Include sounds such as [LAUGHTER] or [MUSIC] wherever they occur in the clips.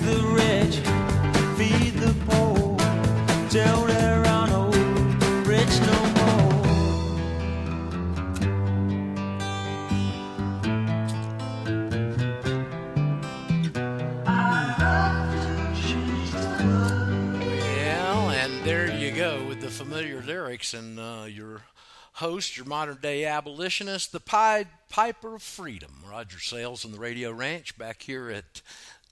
The rich, feed the poor, till there are no rich no more. Well, and there you go with the familiar lyrics and uh, your host, your modern day abolitionist, the Pied Piper of Freedom, Roger Sayles and the Radio Ranch, back here at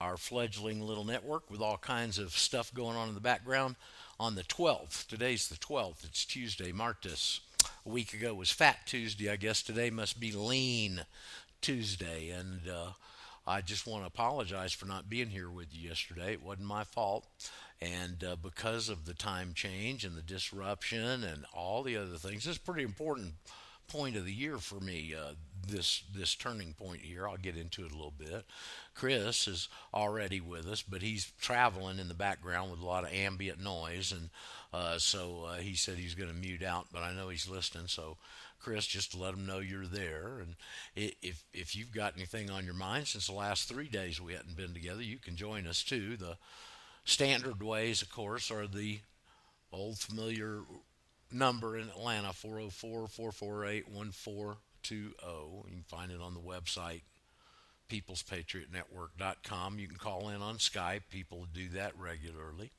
our fledgling little network with all kinds of stuff going on in the background on the 12th. Today's the 12th. It's Tuesday. Marked this a week ago was Fat Tuesday. I guess today must be Lean Tuesday. And uh, I just want to apologize for not being here with you yesterday. It wasn't my fault. And uh, because of the time change and the disruption and all the other things, it's a pretty important point of the year for me. Uh, this this turning point here, I'll get into it a little bit. Chris is already with us, but he's traveling in the background with a lot of ambient noise, and uh, so uh, he said he's going to mute out. But I know he's listening, so Chris, just let him know you're there. And if if you've got anything on your mind since the last three days we hadn't been together, you can join us too. The standard ways, of course, are the old familiar number in Atlanta 404 448 1420. You can find it on the website peoplespatriotnetwork.com. You can call in on Skype. People do that regularly.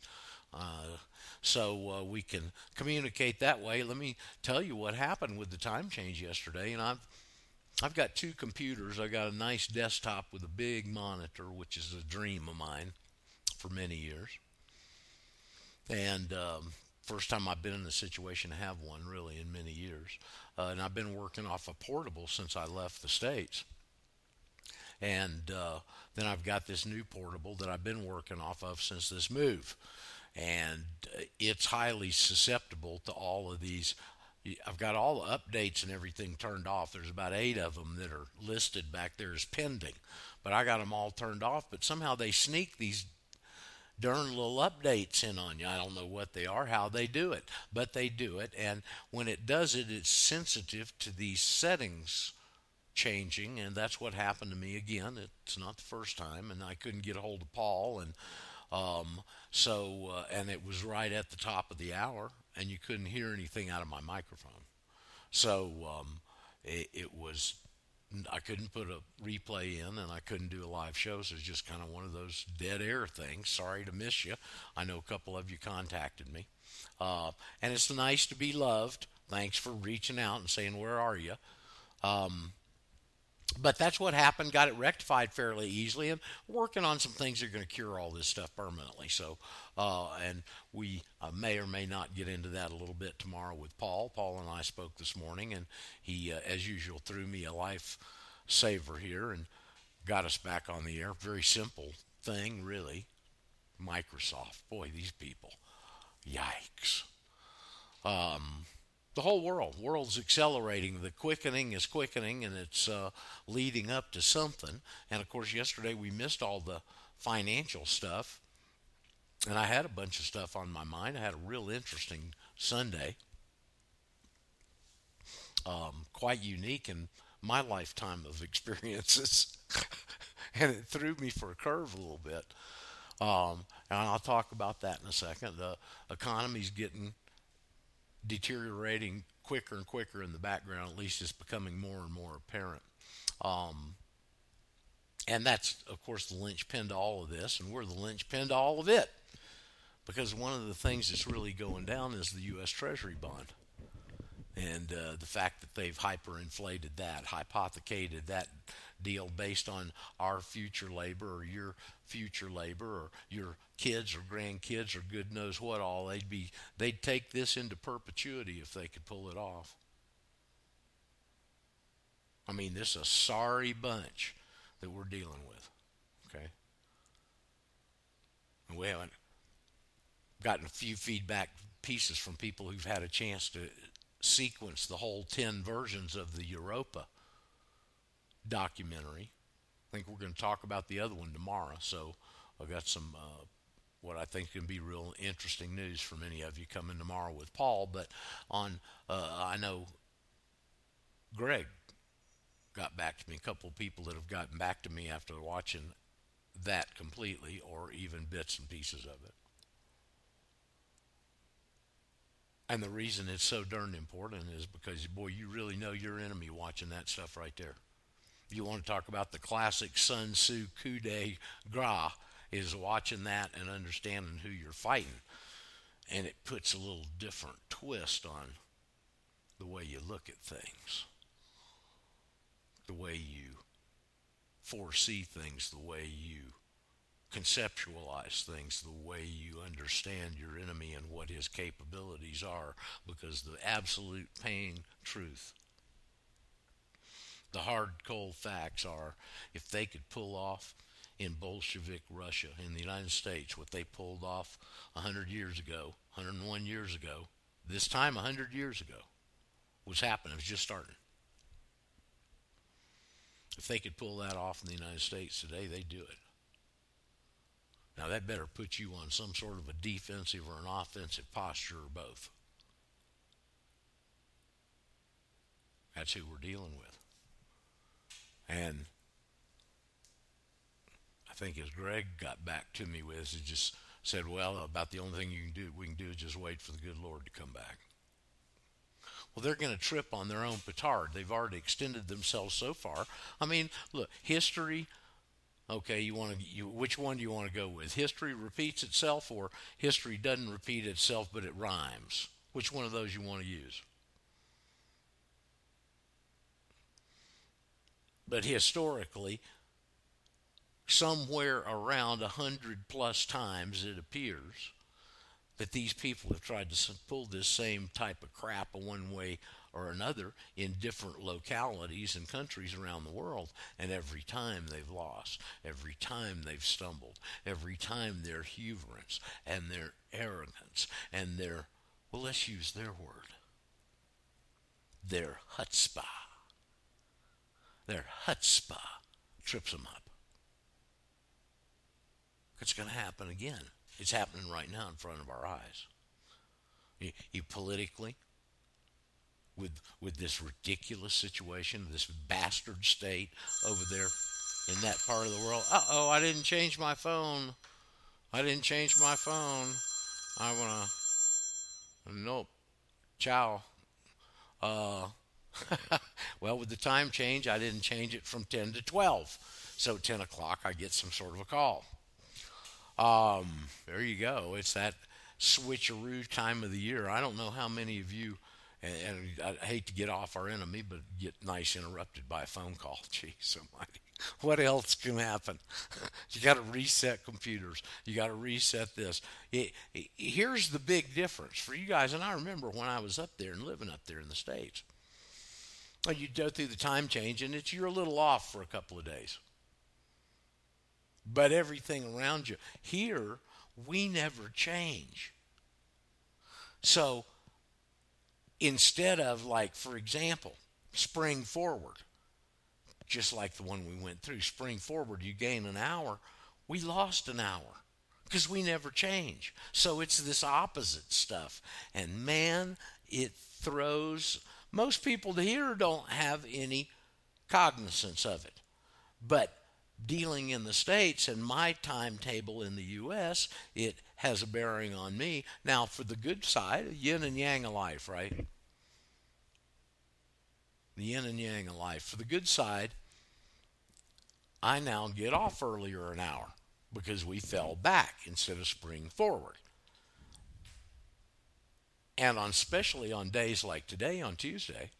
Uh, so uh, we can communicate that way. Let me tell you what happened with the time change yesterday. And I've I've got two computers. I've got a nice desktop with a big monitor, which is a dream of mine for many years. And um, first time I've been in the situation to have one really in many years. Uh, and I've been working off a portable since I left the States. And uh, then I've got this new portable that I've been working off of since this move. And uh, it's highly susceptible to all of these. I've got all the updates and everything turned off. There's about eight of them that are listed back there as pending, but I got them all turned off. But somehow they sneak these darn little updates in on you. I don't know what they are, how they do it, but they do it. And when it does it, it's sensitive to these settings changing, and that's what happened to me again. It's not the first time, and I couldn't get a hold of Paul, and um, so uh, and it was right at the top of the hour, and you couldn't hear anything out of my microphone. So um, it, it was I couldn't put a replay in and I couldn't do a live show, so it's just kind of one of those dead air things. Sorry to miss you. I know a couple of you contacted me. Uh, and it's nice to be loved. Thanks for reaching out and saying, Where are you? Um, but that's what happened. Got it rectified fairly easily, and working on some things that are going to cure all this stuff permanently. So, uh, and we uh, may or may not get into that a little bit tomorrow with Paul. Paul and I spoke this morning, and he, uh, as usual, threw me a life saver here and got us back on the air. Very simple thing, really. Microsoft, boy, these people, yikes. Um, the whole world. World's accelerating. The quickening is quickening, and it's uh, leading up to something. And of course, yesterday we missed all the financial stuff, and I had a bunch of stuff on my mind. I had a real interesting Sunday, um, quite unique in my lifetime of experiences, [LAUGHS] and it threw me for a curve a little bit. Um, and I'll talk about that in a second. The economy's getting deteriorating quicker and quicker in the background. At least it's becoming more and more apparent. Um, and that's, of course, the linchpin to all of this, and we're the linchpin to all of it. Because one of the things that's really going down is the U.S. Treasury bond. And uh, the fact that they've hyperinflated that, hypothecated that deal based on our future labor or your future labor or your kids or grandkids or good knows what all. They'd be they'd take this into perpetuity if they could pull it off. I mean this is a sorry bunch that we're dealing with okay? And we haven't gotten a few feedback pieces from people who've had a chance to sequence the whole 10 versions of the europa documentary. I think we're going to talk about the other one tomorrow. So I've got some uh, what I think can be real interesting news for many of you coming tomorrow with Paul. But on, uh, I know Greg got back to me. A couple of people that have gotten back to me after watching that completely or even bits and pieces of it. And the reason it's so darn important is because, boy, you really know your enemy watching that stuff right there. You want to talk about the classic Sun Tzu coup de grace is watching that and understanding who you're fighting. And it puts a little different twist on the way you look at things, the way you foresee things, the way you conceptualize things, the way you understand your enemy and what his capabilities are, because the absolute pain truth, the hard, cold facts are if they could pull off in Bolshevik Russia, in the United States, what they pulled off 100 years ago, 101 years ago, this time 100 years ago, was happening, it was just starting. If they could pull that off in the United States today, they'd do it. Now, that better put you on some sort of a defensive or an offensive posture or both. That's who we're dealing with. And I think as Greg got back to me with, he just said, well, about the only thing you can do, we can do is just wait for the good Lord to come back. Well, they're going to trip on their own petard. They've already extended themselves so far. I mean, look, history Okay, you want to you, which one do you want to go with? History repeats itself or history doesn't repeat itself but it rhymes? Which one of those you want to use? But historically, somewhere around a hundred plus times it appears that these people have tried to pull this same type of crap one way or another in different localities and countries around the world. And every time they've lost, every time they've stumbled, every time their hubris and their arrogance and their, well, let's use their word, their chutzpah, their chutzpah trips them up. It's going to happen again. It's happening right now in front of our eyes. You, you politically, with with this ridiculous situation, this bastard state over there in that part of the world. Uh oh, I didn't change my phone. I didn't change my phone. I wanna. Nope. Ciao. Uh. [LAUGHS] well, with the time change, I didn't change it from 10 to 12. So 10 o'clock, I get some sort of a call. Um, there you go. It's that switcheroo time of the year. I don't know how many of you and, and I hate to get off our enemy, but get nice interrupted by a phone call. [LAUGHS] Gee, somebody. What else can happen? [LAUGHS] you got to reset computers. You got to reset this. It, it, here's the big difference for you guys. And I remember when I was up there and living up there in the States. You go through the time change, and it's you're a little off for a couple of days. But everything around you here, we never change. So instead of like for example spring forward just like the one we went through spring forward you gain an hour we lost an hour because we never change so it's this opposite stuff and man it throws most people here don't have any cognizance of it but dealing in the States and my timetable in the U.S., it has a bearing on me. Now, for the good side, yin and yang of life, right? The yin and yang of life. For the good side, I now get off earlier an hour because we fell back instead of spring forward. And on especially on days like today, on Tuesday,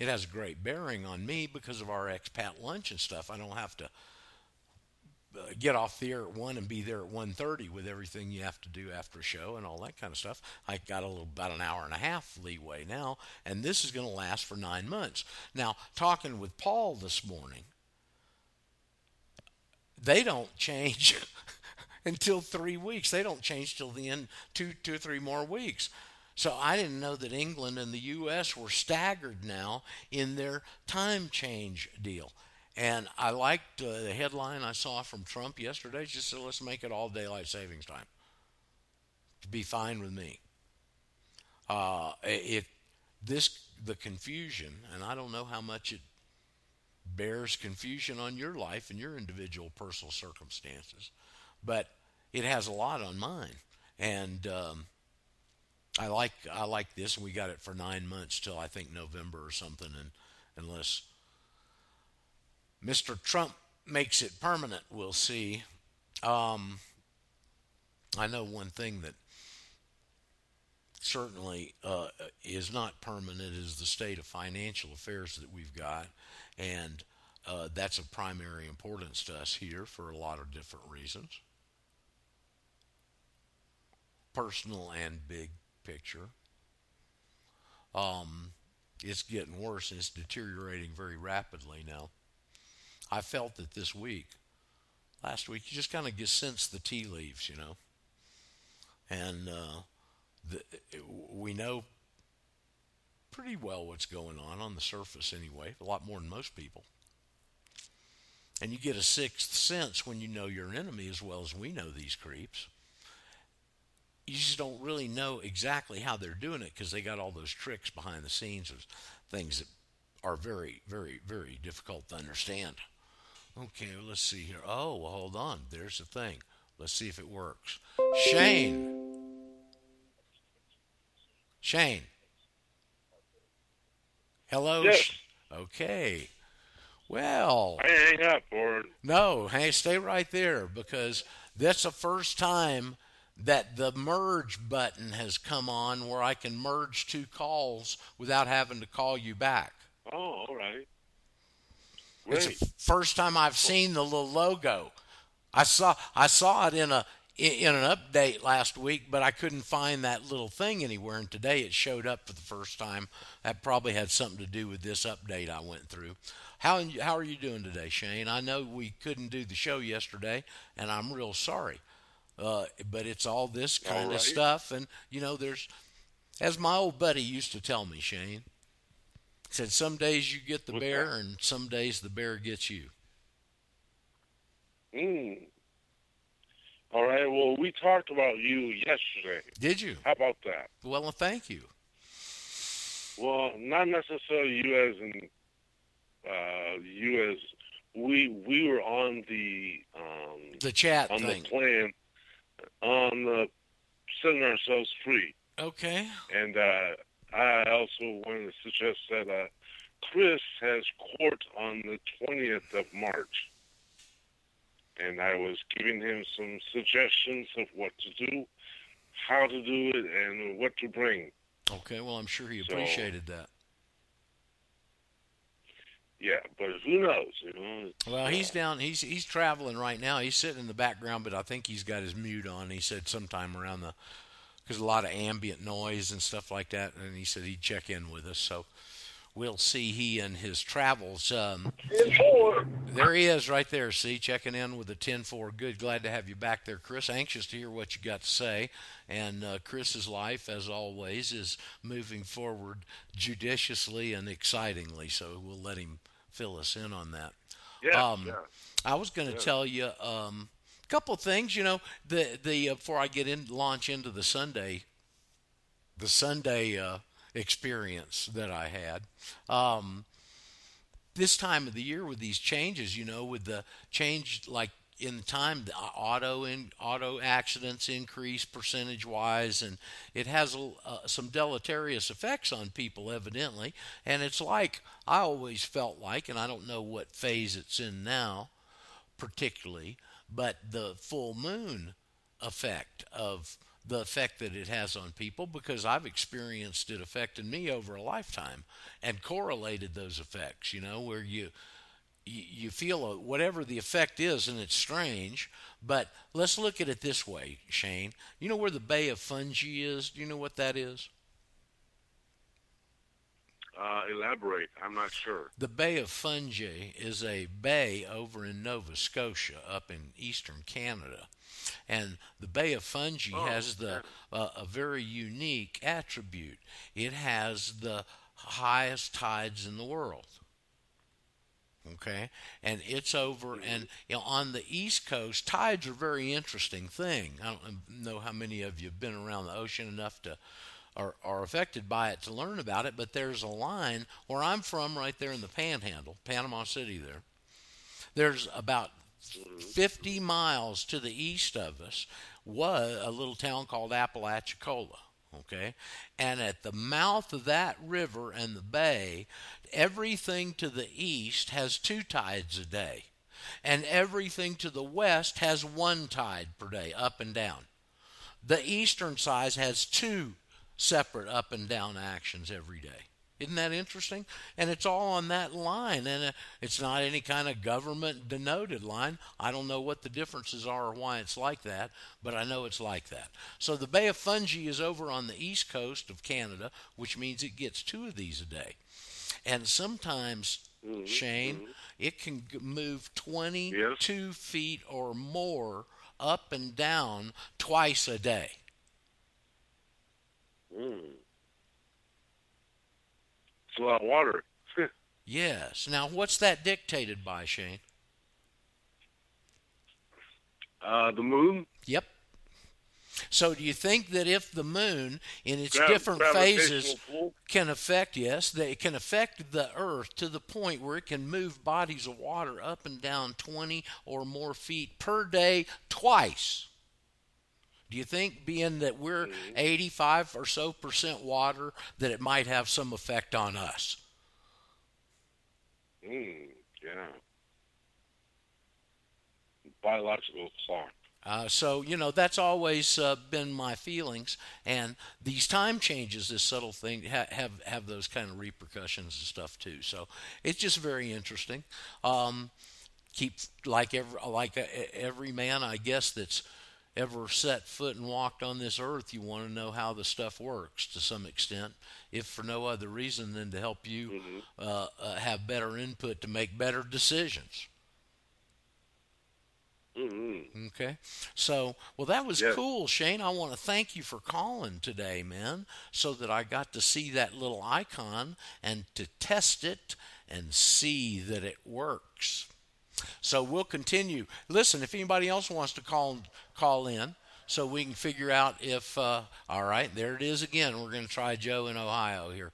it has a great bearing on me because of our expat lunch and stuff. I don't have to uh, get off air at one and be there at 1.30 with everything you have to do after a show and all that kind of stuff i got a little about an hour and a half leeway now and this is going to last for nine months now talking with paul this morning they don't change [LAUGHS] until three weeks they don't change till the end two two or three more weeks so I didn't know that England and the U.S. were staggered now in their time change deal. And I liked uh, the headline I saw from Trump yesterday. Just said, let's make it all daylight savings time. To be fine with me. Uh, it this the confusion, and I don't know how much it bears confusion on your life and your individual personal circumstances, but it has a lot on mine. And um, I like I like this, and we got it for nine months till I think November or something, and unless Mr. Trump makes it permanent, we'll see. Um, I know one thing that certainly uh, is not permanent is the state of financial affairs that we've got, and uh, that's of primary importance to us here for a lot of different reasons, personal and big picture. Um, it's getting worse and it's deteriorating very rapidly now. I felt that this week, last week, you just kind of get sense the tea leaves, you know, and uh, the, we know pretty well what's going on on the surface anyway, a lot more than most people. And you get a sixth sense when you know your enemy as well as we know these creeps. You just don't really know exactly how they're doing it because they got all those tricks behind the scenes of things that are very, very, very difficult to understand. Okay, well, let's see here. Oh, well, hold on. There's the thing. Let's see if it works. Shane. Shane. Hello. Yes. Okay. Well, I hang up or no, hey, stay right there because that's the first time that the merge button has come on where I can merge two calls without having to call you back. oh, all right. It's the first time I've seen the little logo. I saw I saw it in a in an update last week, but I couldn't find that little thing anywhere. And today it showed up for the first time. That probably had something to do with this update I went through. How how are you doing today, Shane? I know we couldn't do the show yesterday, and I'm real sorry. Uh, but it's all this kind All of stuff, and you know, there's as my old buddy used to tell me, Shane. Said some days you get the What's bear, that? and some days the bear gets you. Mm. All right. Well, we talked about you yesterday. Did you? How about that? Well, well, thank you. Well, not necessarily you as in uh, you as we we were on the um, The chat on thing. the plan on the setting ourselves free, Okay. and uh, I also wanted to suggest that uh, Chris has court on the twentieth of March, and I was giving him some suggestions of what to do, how to do it, and what to bring. Okay. Well, I'm sure he So- appreciated that. Yeah, but who knows? You know. Well, he's down. He's he's traveling right now. He's sitting in the background, but I think he's got his mute on. He said sometime around the because a lot of ambient noise and stuff like that, and he said he'd check in with us. So we'll see he and his travels. Um, there he is, right there. See, checking in with the ten four. Good, glad to have you back there, Chris. Anxious to hear what you got to say. And uh, Chris's life, as always, is moving forward judiciously and excitingly. So we'll let him fill us in on that. yeah, um, yeah. I was going to Yeah. tell you um, a couple of things. You know, the the uh, before I get in launch into the Sunday, the Sunday uh, experience that I had. Um, this time of the year with these changes, you know, with the change like in time, the auto in auto accidents increase percentage wise, and it has uh, some deleterious effects on people, evidently. And it's like I always felt like, and I don't know what phase it's in now, particularly, but the full moon effect of the effect that it has on people because I've experienced it affecting me over a lifetime and correlated those effects, you know, where you you, feel whatever the effect is and it's strange, but let's look at it this way, Shane. You know where the Bay of Fundy is? Do you know what that is? Uh, elaborate. I'm not sure. The Bay of Fundy is a bay over in Nova Scotia, up in eastern Canada. And the Bay of Fundy Oh, has the uh, a very unique attribute. It has the highest tides in the world. Okay, and it's over, and you know, on the East Coast, tides are a very interesting thing. I don't know how many of you have been around the ocean enough to are, are affected by it to learn about it, but there's a line where I'm from, right there in the Panhandle, Panama City. There, there's about 50 miles to the east of us was a little town called Apalachicola. Okay, and at the mouth of that river and the bay, everything to the east has two tides a day, and everything to the west has one tide per day, up and down. The eastern side has two separate up and down actions every day. Isn't that interesting? And it's all on that line, and uh, it's not any kind of government denoted line. I don't know what the differences are or why it's like that, but I know it's like that. So the Bay of Fundy is over on the east coast of Canada, which means it gets two of these a day. And sometimes, Mm-hmm. Shane, it can move 22 Yes. feet or more up and down twice a day. Mm. It's a lot of water. [LAUGHS] Yes. Now, what's that dictated by, Shane? uh, the moon. Yep. So, do you think that if the moon, in its Gra- different phases, pull. can affect yes, that it can affect the Earth to the point where it can move bodies of water up and down 20 or more feet per day twice? Do you think, being that we're 85 or so percent water, that it might have some effect on us? Mm, yeah. Biological clock. Uh, so you know that's always uh, been my feelings, and these time changes, this subtle thing, ha- have have those kind of repercussions and stuff too. So it's just very interesting. Um, keep like every like uh, every man, I guess that's ever set foot and walked on this earth, you want to know how the stuff works to some extent, if for no other reason than to help you uh, uh, have better input to make better decisions. Mm-hmm. Okay. So, well, that was Yes. cool, Shane. I want to thank you for calling today, man, so that I got to see that little icon and to test it and see that it works. So we'll continue. Listen, if anybody else wants to call call in, so we can figure out if. Uh, all right, there it is again. We're going to try Joe in Ohio here.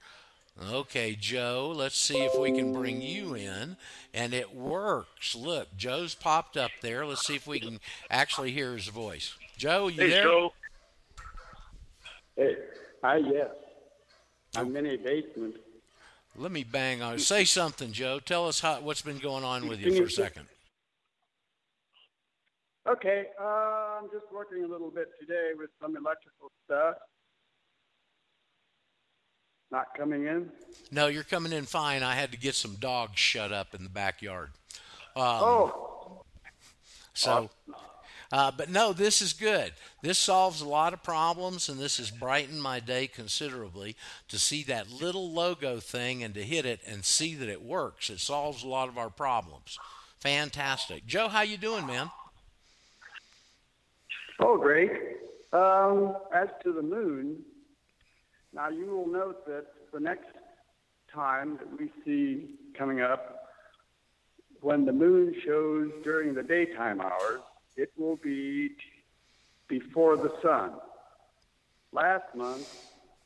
Okay, Joe, let's see if we can bring you in. And it works. Look, Joe's popped up there. Let's see if we can actually hear his voice. Joe, you Hey, there? Joe. Hey, hi, yes. I'm in a basement. Let me bang on. Say something, Joe. Tell us how, what's been going on with you for a second. Okay, uh, I'm just working a little bit today with some electrical stuff. Not coming in. No, you're coming in fine. I had to get some dogs shut up in the backyard. Um, Oh, So, uh, but no, this is good. This solves a lot of problems, and this has brightened my day considerably to see that little logo thing and to hit it and see that it works. It solves a lot of our problems. Fantastic, Joe. How you doing, man? Oh, great. Um, as to the moon, now you will note that the next time that we see coming up, when the moon shows during the daytime hours, it will be before the sun. Last month,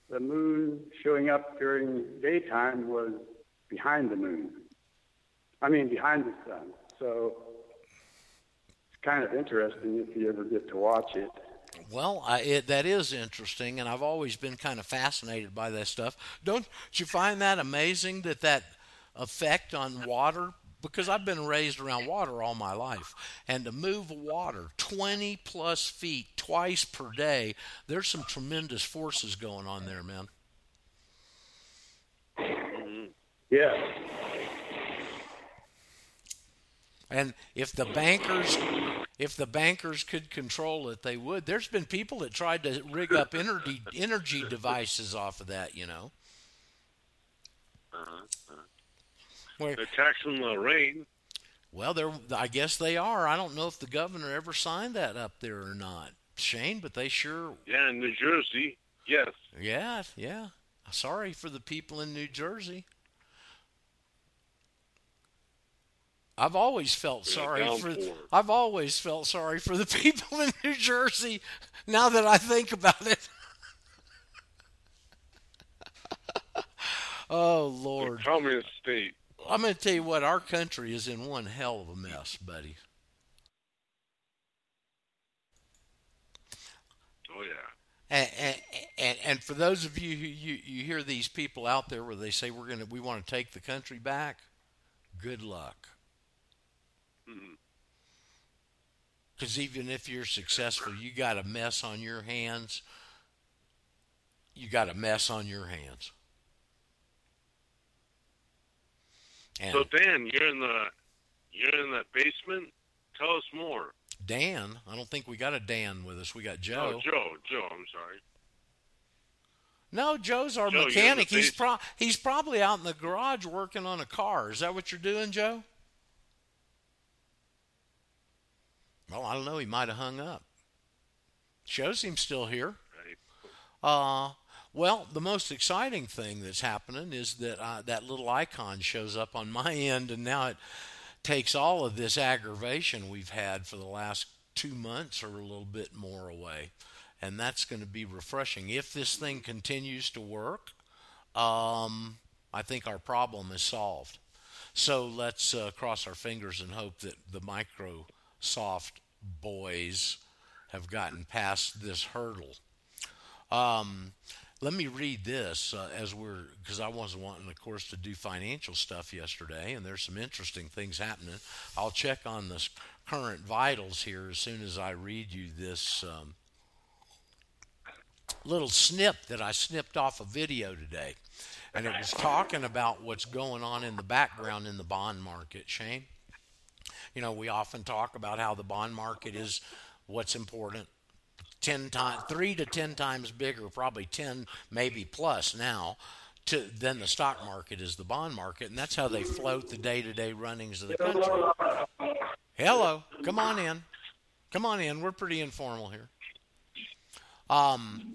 the moon showing up during daytime was behind the moon. I mean, behind the sun. So kind of interesting if you ever get to watch it. Well, I, it, that is interesting, and I've always been kind of fascinated by that stuff. Don't you find that amazing that that effect on water? Because I've been raised around water all my life, and to move water 20 plus feet twice per day, there's some tremendous forces going on there, man. Mm-hmm. Yeah. And if the bankers, if the bankers could control it, they would. There's been people that tried to rig up energy energy devices off of that, you know. Uh Where They're taxing the rain. Well, they're, I guess they are. I don't know if the governor ever signed that up there or not, Shane, but they sure, Yeah, in New Jersey. Yes. yeah, yeah. Sorry for the people in New Jersey. I've always felt sorry for. I've always felt sorry for the [LAUGHS] people in New Jersey. Now that I think about it, [LAUGHS] Oh Lord. The communist state. I'm going to tell you what, our country is in one hell of a mess, buddy. Oh yeah. And, and, and, and for those of you who you, you hear these people out there where they say we're going to we want to take the country back, good luck. Because even if you're successful, you got a mess on your hands. You got a mess on your hands. And So Dan, you're in the you're in the basement. Tell us more. Dan, I don't think we got a Dan with us. We got Joe. Oh, Joe. Joe. I'm sorry. No, Joe's our Joe, you're in the mechanic. He's pro- he's probably out in the garage working on a car. Is that what you're doing, Joe? Well, I don't know. He might have hung up. Shows him still here. Uh, well, the most exciting thing that's happening is that uh, that little icon shows up on my [LAUGHS] end, and now it takes all of this aggravation we've had for the last two months or a little bit more away. And that's going to be refreshing. If this thing continues to work, um, I think our problem is solved. So let's uh, cross our fingers and hope that the Microsoft boys have gotten past this hurdle. Um, let me read this uh, as we're because I wasn't wanting, of course, to do financial stuff yesterday, and there's some interesting things happening. I'll check on the current vitals here as soon as I read you this um, little snip that I snipped off a video today, and it was talking about what's going on in the background in the bond market. Shane, you know, we often talk about how the bond market is what's important. 10 times 3 to 10 times bigger probably 10 maybe plus now to than the stock market is the bond market and that's how they float the day-to-day runnings of the country. Hello. Come on in. Come on in. We're pretty informal here. Um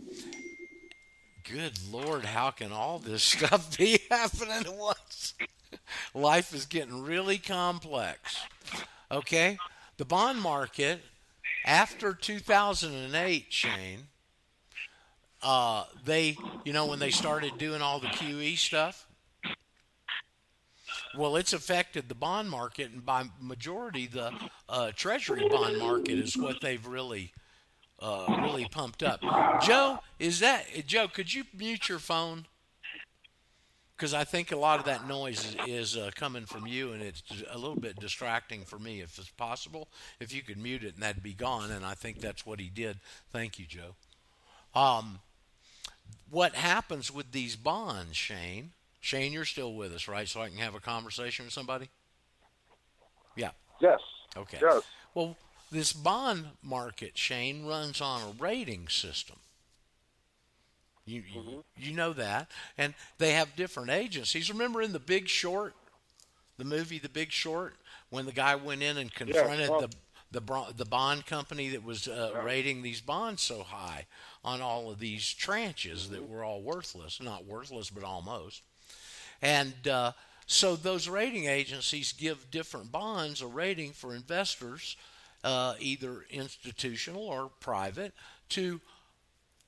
good lord how can all this [LAUGHS] stuff be happening at once [LAUGHS] life is getting really complex okay the bond market after 2008, Shane, uh, they, you know, when they started doing all the QE stuff, well, it's affected the bond market, and by majority, the uh, Treasury bond market is what they've really, uh, really pumped up. Joe, is that Joe? Could you mute your phone? Because I think a lot of that noise is, is uh, coming from you, and it's a little bit distracting for me. If it's possible, if you could mute it, and that'd be gone. And I think that's what he did. Thank you, Joe. Um, what happens with these bonds, Shane? Shane, you're still with us, right? So I can have a conversation with somebody. Yeah. Yes. Okay. Yes. Well, this bond market, Shane, runs on a rating system. You, you you know that, and they have different agencies. Remember in The Big Short, the movie The Big Short, when the guy went in and confronted well- the the the bond company that was uh, rating these bonds so high on all of these tranches that were all worthless, not worthless, but almost. And uh, so those rating agencies give different bonds a rating for investors, uh, either institutional or private, to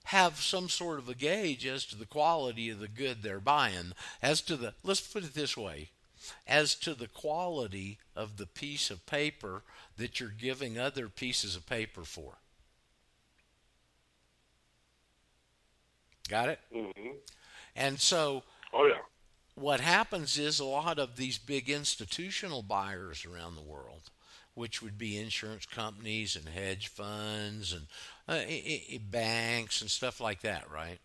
have some sort of a gauge as to the quality of the good they're buying. As to the, let's put it this way, as to the quality of the piece of paper that you're giving other pieces of paper for. Got it? hmm And so Oh yeah. what happens is a lot of these big institutional buyers around the world, which would be insurance companies and hedge funds and uh, banks and stuff like that, right?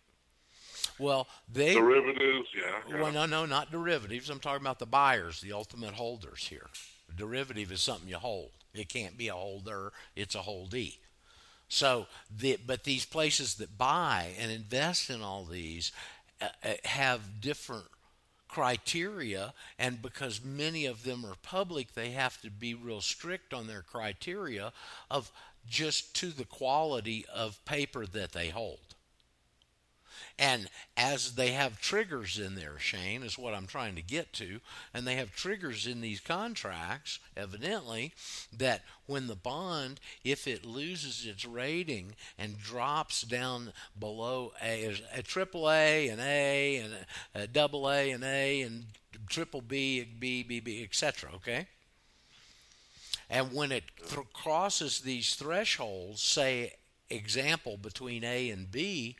Well, they Derivatives. Yeah. yeah. well, no, no, not derivatives. I'm talking about the buyers, the ultimate holders here. A derivative is something you hold. It can't be a holder; it's a holdee. So, the, but these places that buy and invest in all these uh, uh, have different criteria, and because many of them are public, they have to be real strict on their criteria of just to the quality of paper that they hold. And as they have triggers in there, Shane, is what I'm trying to get to, and they have triggers in these contracts, evidently, that when the bond, if it loses its rating and drops down below A, a triple A and A and a, double A and A and triple B, B, B, B, etc., okay? And when it th- crosses these thresholds, say, example, between A and B,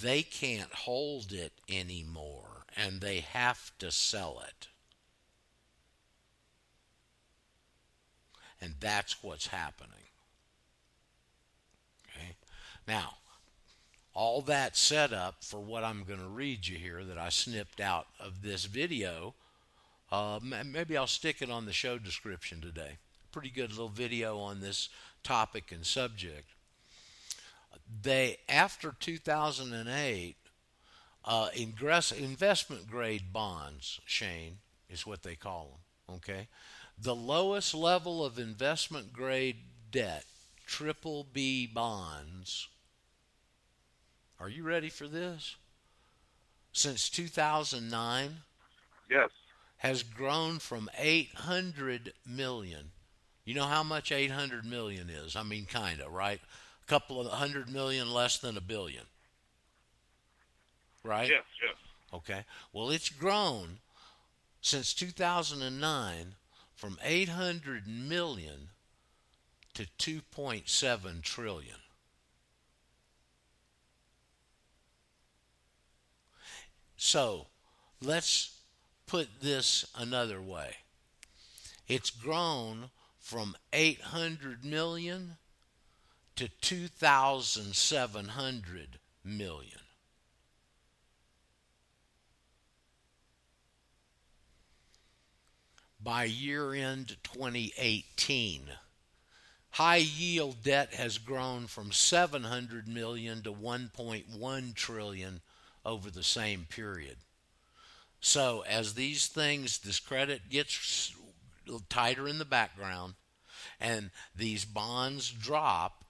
they can't hold it anymore and they have to sell it. And that's what's happening. Okay? Now, all that set up for what I'm going to read you here that I snipped out of this video. Uh, maybe I'll stick it on the show description today. Pretty good little video on this topic and subject they after 2008 uh, ingress, investment grade bonds, Shane, is what they call them. Okay, the lowest level of investment grade debt, triple B bonds. Are you ready for this? Since 2009, Yes. has grown from 800 million. You know how much 800 million is? I mean, kind of, right? A couple of hundred million less than a billion. Right? Yes, yes. Okay. Well, it's grown since 2009 from 800 million to 2.7 trillion. So, let's put this another way. It's grown from 800 million to 2,700 million. By year end 2018, high yield debt has grown from 700 million to 1.1 trillion over the same period. So, as these things, this credit gets tighter in the background and these bonds drop,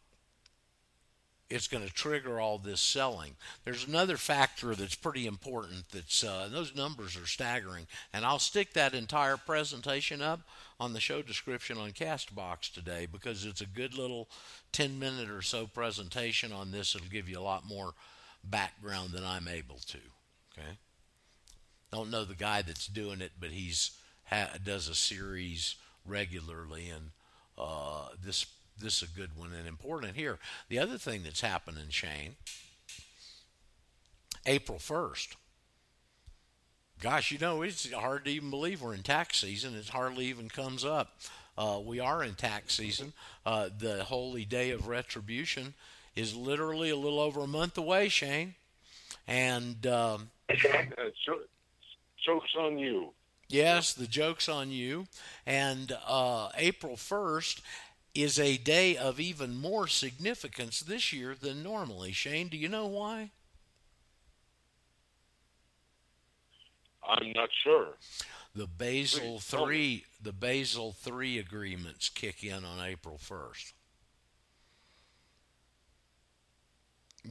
it's going to trigger all this selling. There's another factor that's pretty important. That's uh, those numbers are staggering, and I'll stick that entire presentation up on the show description on Castbox today because it's a good little 10 minute or so presentation on this. It'll give you a lot more background than I'm able to. Okay. Don't know the guy that's doing it, but he's ha- does a series regularly, and uh, this this is a good one and important here. The other thing that's happening, Shane, April first. Gosh, you know it's hard to even believe we're in tax season. It hardly even comes up. Uh, we are in tax season. Uh, the holy day of retribution is literally a little over a month away, Shane. And um, Uh, so, joke's on you. Yes, the joke's on you. And uh, April 1st is a day of even more significance this year than normally. Shane, do you know why? I'm not sure. The Basel Please 3 the Basel 3 agreements kick in on April 1st.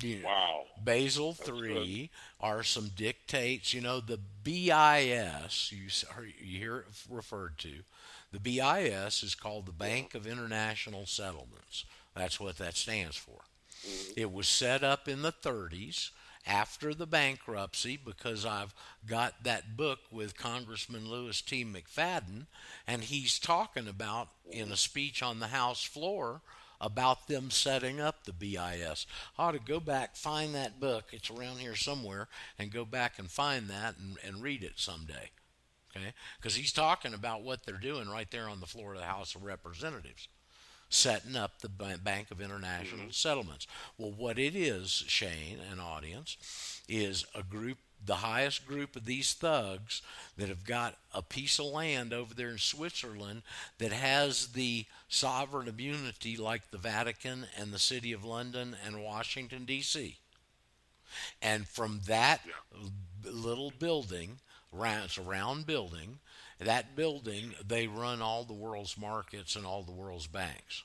You- Wow. Basel That's 3 are some dictates. You know, the BIS, you, hear- you hear it referred to. The BIS is called the Bank of International Settlements. That's what that stands for. Mm-hmm. It was set up in the 30s after the bankruptcy because I've got that book with Congressman Louis T. McFadden, and he's talking about in a mm-hmm. speech on the House floor about them setting up the BIS. I ought to go back, find that book. It's around here somewhere, and go back and find that and, and read it someday. Okay? Because he's talking about what they're doing right there on the floor of the House of Representatives setting up the Bank of International mm-hmm. Settlements. Well, what it is, Shane and audience, is a group, the highest group of these thugs that have got a piece of land over there in Switzerland that has the sovereign immunity like the Vatican and the City of London and Washington, D.C. And from that l- little building, round, it's a round building, that building, they run all the world's markets and all the world's banks.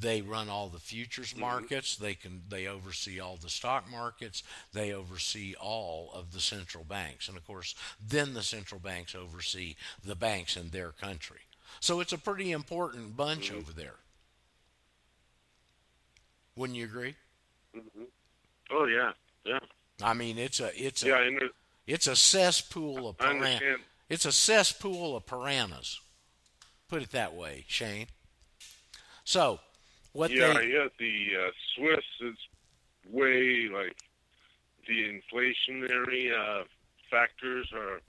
They run all the futures markets. They can they oversee all the stock markets. They oversee all of the central banks, and of course, then the central banks oversee the banks in their country. So it's a pretty important bunch over there. Wouldn't you agree? Oh yeah, yeah, I mean, it's a it's a yeah. There- it's a cesspool of. It's a cesspool of piranhas. Put it that way, Shane. So, what yeah, they yeah. The uh, Swiss is way like the inflationary uh, factors are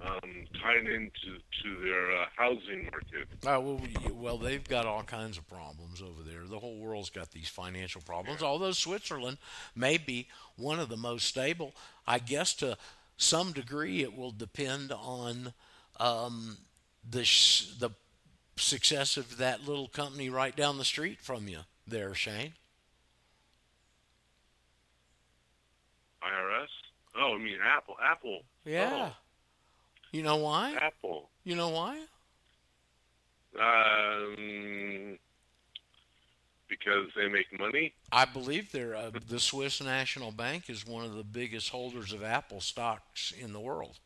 um, tied into to their uh, housing market. Uh, well, well, they've got all kinds of problems over there. The whole world's got these financial problems. Although Switzerland may be one of the most stable, I guess to some degree it will depend on um, the sh- the success of that little company right down the street from you, there, Shane. IRS. Oh, I mean Apple. Apple. Yeah. You know Oh, why? Apple. You know why? Um, because they make money. I believe they're uh, the Swiss National Bank is one of the biggest holders of Apple stocks in the world.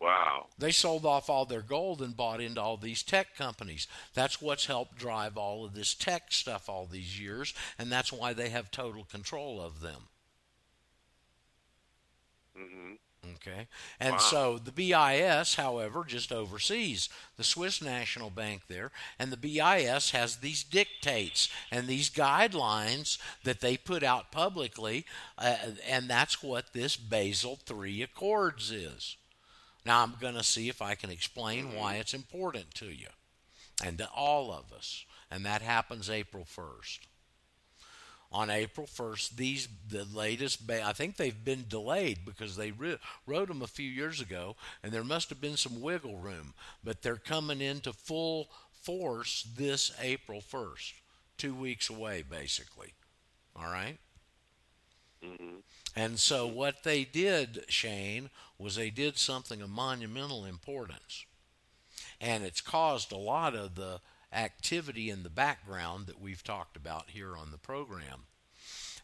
Wow. They sold off all their gold and bought into all these tech companies. That's what's helped drive all of this tech stuff all these years, and that's why they have total control of them. hmm Okay. And Wow. so the BIS, however, just oversees the Swiss National Bank there. And the BIS has these dictates and these guidelines that they put out publicly. Uh, and that's what this Basel III Accords is. Now, I'm going to see if I can explain why it's important to you and to all of us. And that happens April 1st on April 1st. These the latest. Ba- I think they've been delayed because they re- wrote them a few years ago, and there must have been some wiggle room. But they're coming into full force this April 1st, two weeks away, basically. All right. hmm And so what they did, Shane, was they did something of monumental importance. And it's caused a lot of the activity in the background that we've talked about here on the program.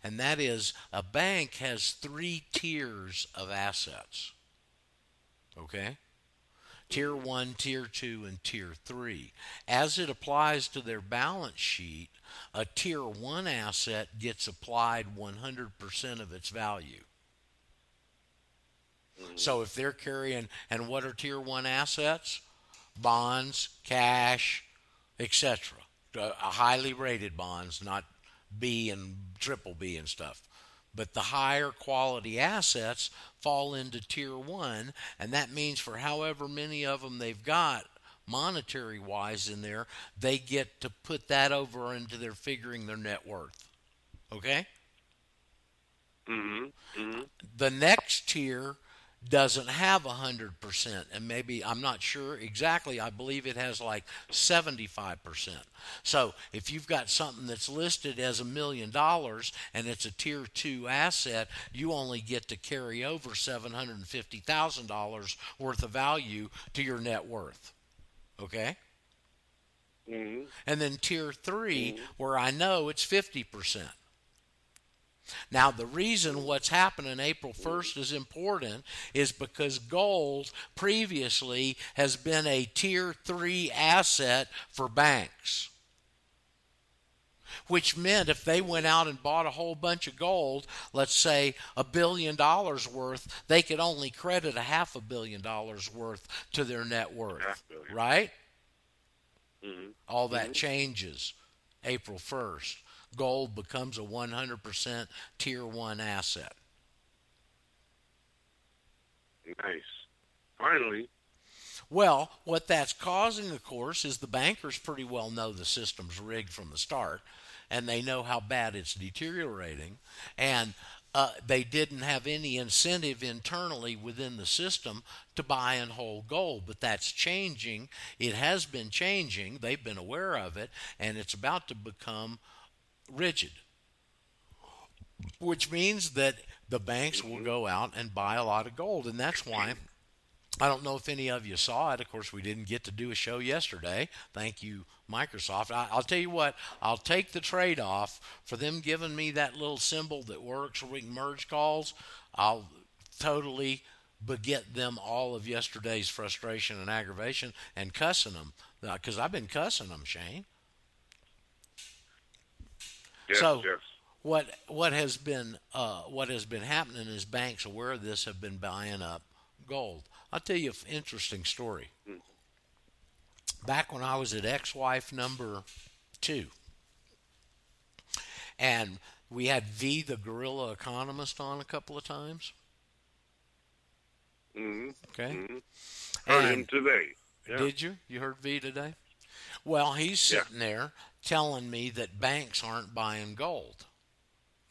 And that is a bank has three tiers of assets. Okay? Tier 1, Tier 2, and Tier 3. As it applies to their balance sheet, a Tier 1 asset gets applied 100% of its value. So if they're carrying, and what are Tier 1 assets? Bonds, cash, etc. Uh, highly rated bonds, not B and triple B and stuff. But the higher quality assets fall into tier one, and that means for however many of them they've got, monetary wise, in there, they get to put that over into their figuring their net worth. Okay? hmm hmm the next tier doesn't have a hundred percent and maybe i'm not sure exactly i believe it has like 75 percent. So if you've got something that's listed as a million dollars and it's a tier two asset you only get to carry over seven hundred and fifty thousand dollars worth of value to your net worth okay? Hmm and then tier 3 where I know it's 50%. Now, the reason what's happening April 1st is important is because gold previously has been a tier 3 asset for banks. Which meant if they went out and bought a whole bunch of gold, let's say a billion dollars worth, they could only credit a half a billion dollars worth to their net worth. Right? hmm all that changes April 1st. Gold becomes a 100% tier 1 asset. Nice. Finally. Well, what that's causing, of course, is the bankers pretty well know the system's rigged from the start, and they know how bad it's deteriorating, and uh, they didn't have any incentive internally within the system to buy and hold gold. But that's changing. It has been changing. They've been aware of it, and it's about to become rigid. Which means that the banks will go out and buy a lot of gold, and that's why I don't know if any of you saw it. Of course, we didn't get to do a show yesterday. Thank you, Microsoft. I, I'll tell you what, I'll take the trade off for them giving me that little symbol that works where we can merge calls. I'll totally beget them all of yesterday's frustration and aggravation and cussing them because I've been cussing them, Shane. Yes, So- yes. What what has been uh, what has been happening is banks aware of this have been buying up gold. I'll tell you an interesting story. Back when I was at ex-wife number two, and we had V, the guerrilla economist, on a couple of times. hmm Okay, hmm Heard him today. Yeah. Did you? You heard V today? Well, he's Yeah. sitting there telling me that banks aren't buying gold.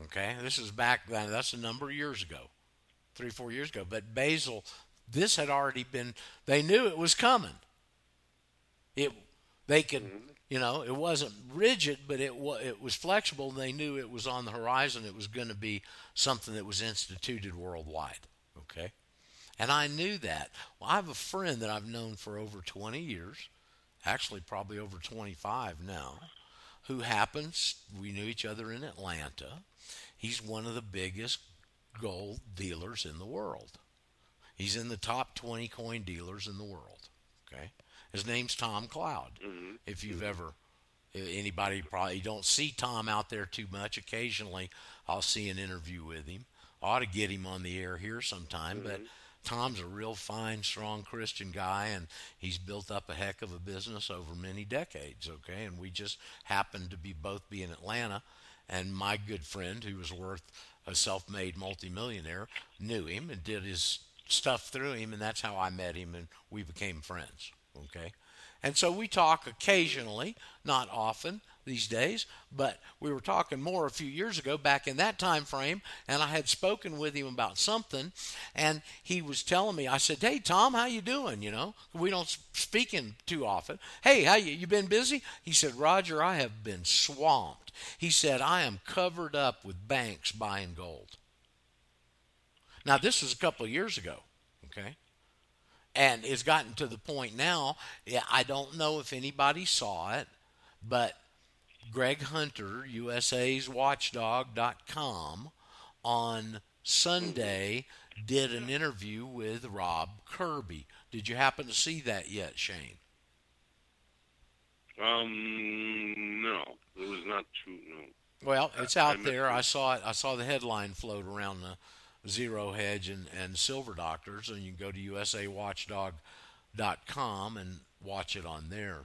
Okay, this is back then. That's a number of years ago, three, four years ago. But Basel, this had already been. They knew it was coming. It, they could, mm-hmm. you know, it wasn't rigid, but it was it was flexible. They knew it was on the horizon. It was going to be something that was instituted worldwide. Okay. And I knew that. Well, I have a friend that I've known for over 20 years, actually, probably over 25 now, who happens, we knew each other in Atlanta. He's one of the biggest gold dealers in the world. He's in the top 20 coin dealers in the world. Okay. His name's Tom Cloud. Mm-hmm. If you've mm-hmm. ever, anybody probably, don't see Tom out there too much. Occasionally, I'll see an interview with him. ought to get him on the air here sometime, but mm-hmm. Tom's a real fine, strong Christian guy, and he's built up a heck of a business over many decades. Okay, and we just happened to be both be in Atlanta, and my good friend, who was worth a self-made multimillionaire, knew him and did his stuff through him, and that's how I met him, and we became friends. Okay, and so we talk occasionally, not often these days, but we were talking more a few years ago back in that time frame, and I had spoken with him about something, and he was telling me, I said, "Hey Tom, how you doing? You know, we don't speak in too often. Hey, how you you been busy?" He said, "Roger, I have been swamped." He said, "I am covered up with banks buying gold." Now this was a couple of years ago, okay? And it's gotten to the point now. Yeah, I don't know if anybody saw it, but Greg Hunter, USA's Watchdog.com, on Sunday did an interview with Rob Kirby. Did you happen to see that yet, Shane? Um, no, it was not true. No. Well, it's I out missed there. I saw it. I saw the headline float around the Zero Hedge and, and Silver Doctors, and you can go to USAWatchdog.com and watch it on there.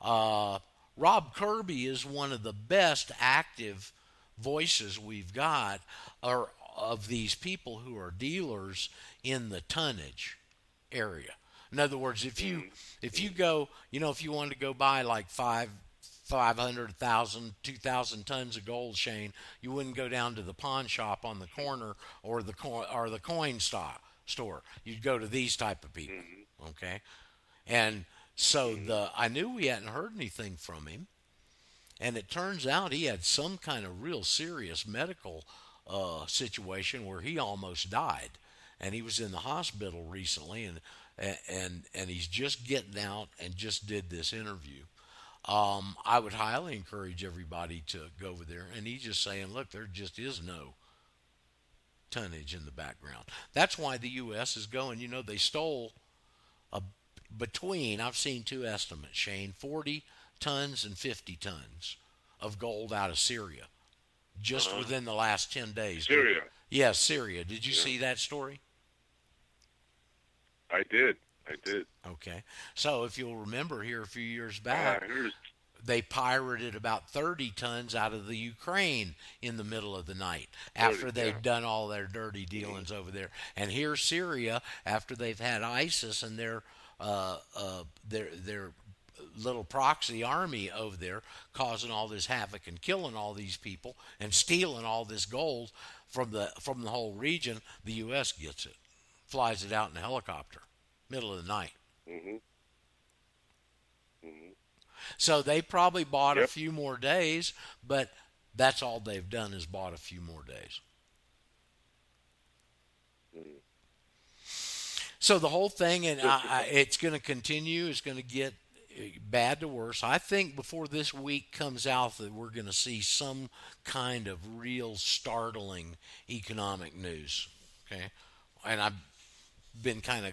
Uh, Rob Kirby is one of the best active voices we've got are of these people who are dealers in the tonnage area. In other words, if you if you go, you know, if you wanted to go buy like five 500,000, 2,000 tons of gold, Shane, you wouldn't go down to the pawn shop on the corner or the coin or the coin stock store. You'd go to these type of people, okay? And so the I knew we hadn't heard anything from him, and it turns out he had some kind of real serious medical uh, situation where he almost died, and he was in the hospital recently, and and and he's just getting out and just did this interview. Um, I would highly encourage everybody to go over there. And he's just saying, look, there just is no tonnage in the background. That's why the U.S. is going. You know, they stole a between. I've seen two estimates, Shane, 40 tons and 50 tons of gold out of Syria, just within the last 10 days. Syria. Yes, Syria. Did you see that story? I did. I did. Okay. So if you'll remember here a few years back, they pirated about 30 tons out of the Ukraine in the middle of the night after 30, they've yeah. done all their dirty dealings over there. And here Syria, after they've had ISIS and their uh, uh, their their little proxy army over there causing all this havoc and killing all these people and stealing all this gold from the from the whole region, the U.S. gets it, flies it out in a helicopter, middle of the night. hmm So they probably bought a few more days, but that's all they've done is bought a few more days. So the whole thing, and I, I, it's going to continue. It's going to get uh, bad to worse. I think before this week comes out that we're going to see some kind of real startling economic news. Okay, and I've been kind of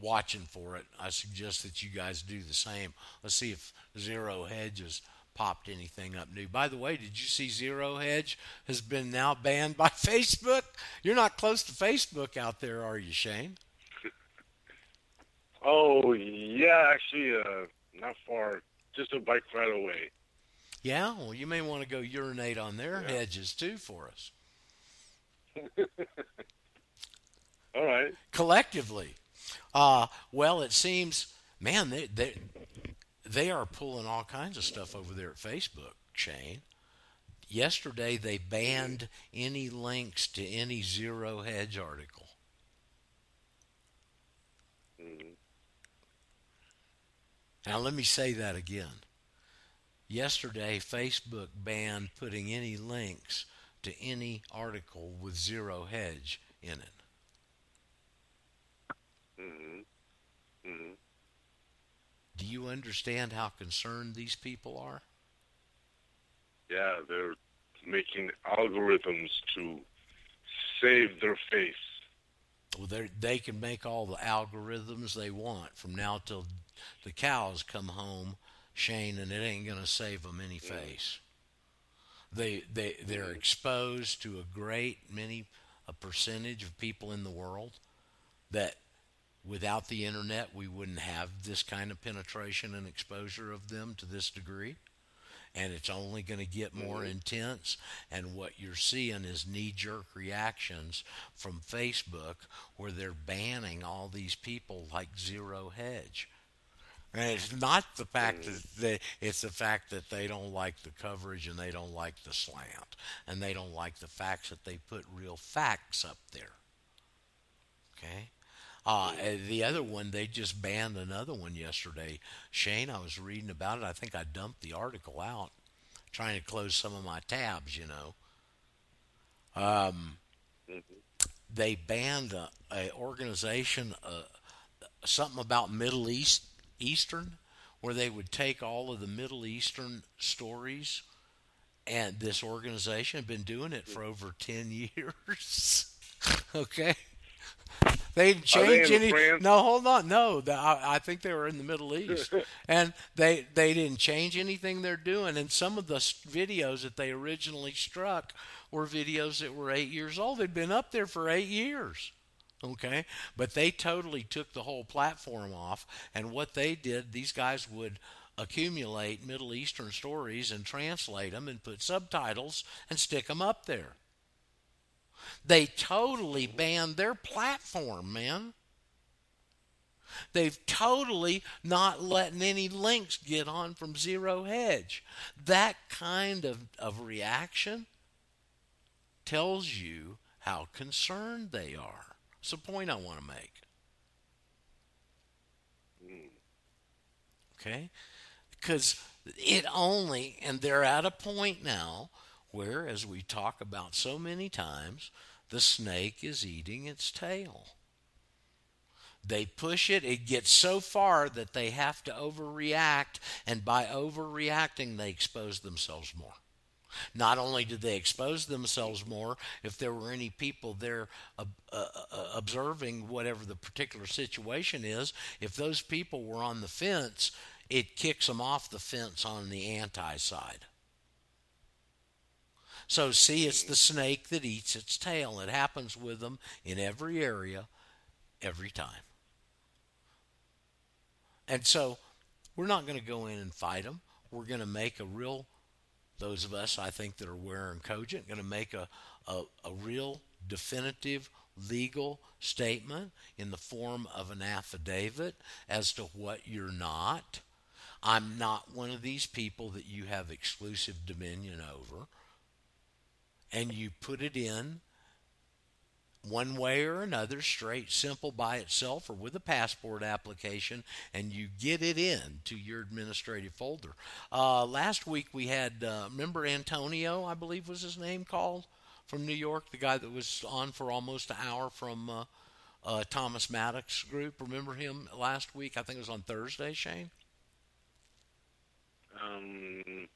watching for it. I suggest that you guys do the same. Let's see if Zero Hedge has popped anything up new. By the way, did you see Zero Hedge has been now banned by [LAUGHS] Facebook? You're not close to Facebook out there, are you, Shane? Oh yeah, actually, uh, not far, just a bike ride away. Yeah, well, you may want to go urinate on their Yeah. hedges too for us [LAUGHS] All right. collectively. Uh, well, it seems, man, they they they are pulling all kinds of stuff over there at Facebook, Shane. Yesterday, they banned any links to any Zero Hedge article. Mhm. Now, let me say that again. Yesterday, Facebook banned putting any links to any article with Zero Hedge in it. Mhm. Mhm. Do you understand how concerned these people are? Yeah, they're making algorithms to save their face. Well, they they can make all the algorithms they want from now till the cows come home, Shane, and it ain't gonna save them any face. They they they're exposed to a great many a percentage of people in the world that without the internet we wouldn't have this kind of penetration and exposure of them to this degree and it's only going to get more mm-hmm. intense. And what you're seeing is knee jerk reactions from Facebook where they're banning all these people like Zero Hedge. And it's not the fact mm-hmm. that they, it's the fact that they don't like the coverage and they don't like the slant and they don't like the facts that they put real facts up there. Okay. Uh, the other one, they just banned another one yesterday. Shane, I was reading about it. I think I dumped the article out, trying to close some of my tabs, you know. Um, they banned a, a organization, uh, something about Middle East Eastern, where they would take all of the Middle Eastern stories, and this organization had been doing it for over ten [LAUGHS] years. okay. They didn't they change in any. France? No, hold on. No, the, I, I think they were in the Middle East, [LAUGHS] and they they didn't change anything they're doing. And some of the videos that they originally struck were videos that were eight years old. They'd been up there for eight years. Okay, but they totally took the whole platform off. And what they did, these guys would accumulate Middle Eastern stories and translate them and put subtitles and stick them up there. They totally banned their platform, man. They've totally not letting any links get on from Zero Hedge. That kind of, of reaction tells you how concerned they are. It's the point I want to make. Okay? Because it only, and they're at a point now where, as we talk about so many times, the snake is eating its tail. They push it, it gets so far that they have to overreact, and by overreacting, they expose themselves more. Not only did they expose themselves more, if there were any people there uh, uh, observing whatever the particular situation is, if those people were on the fence, it kicks them off the fence on the anti side. So, see, it's the snake that eats its tail. It happens with them in every area, every time. And so, we're not going to go in and fight them. We're going to make a real, those of us I think that are wearing cogent, going to make a, a, a real definitive legal statement in the form of an affidavit as to what you're not. I'm not one of these people that you have exclusive dominion over and you put it in one way or another, straight, simple by itself, or with a passport application, and you get it in to your administrative folder. Uh, last week we had, uh, remember Antonio, I believe was his name called, from New York, the guy that was on for almost an hour from uh, uh, Thomas Maddox group. Remember him last week? I think it was on Thursday, Shane. Um,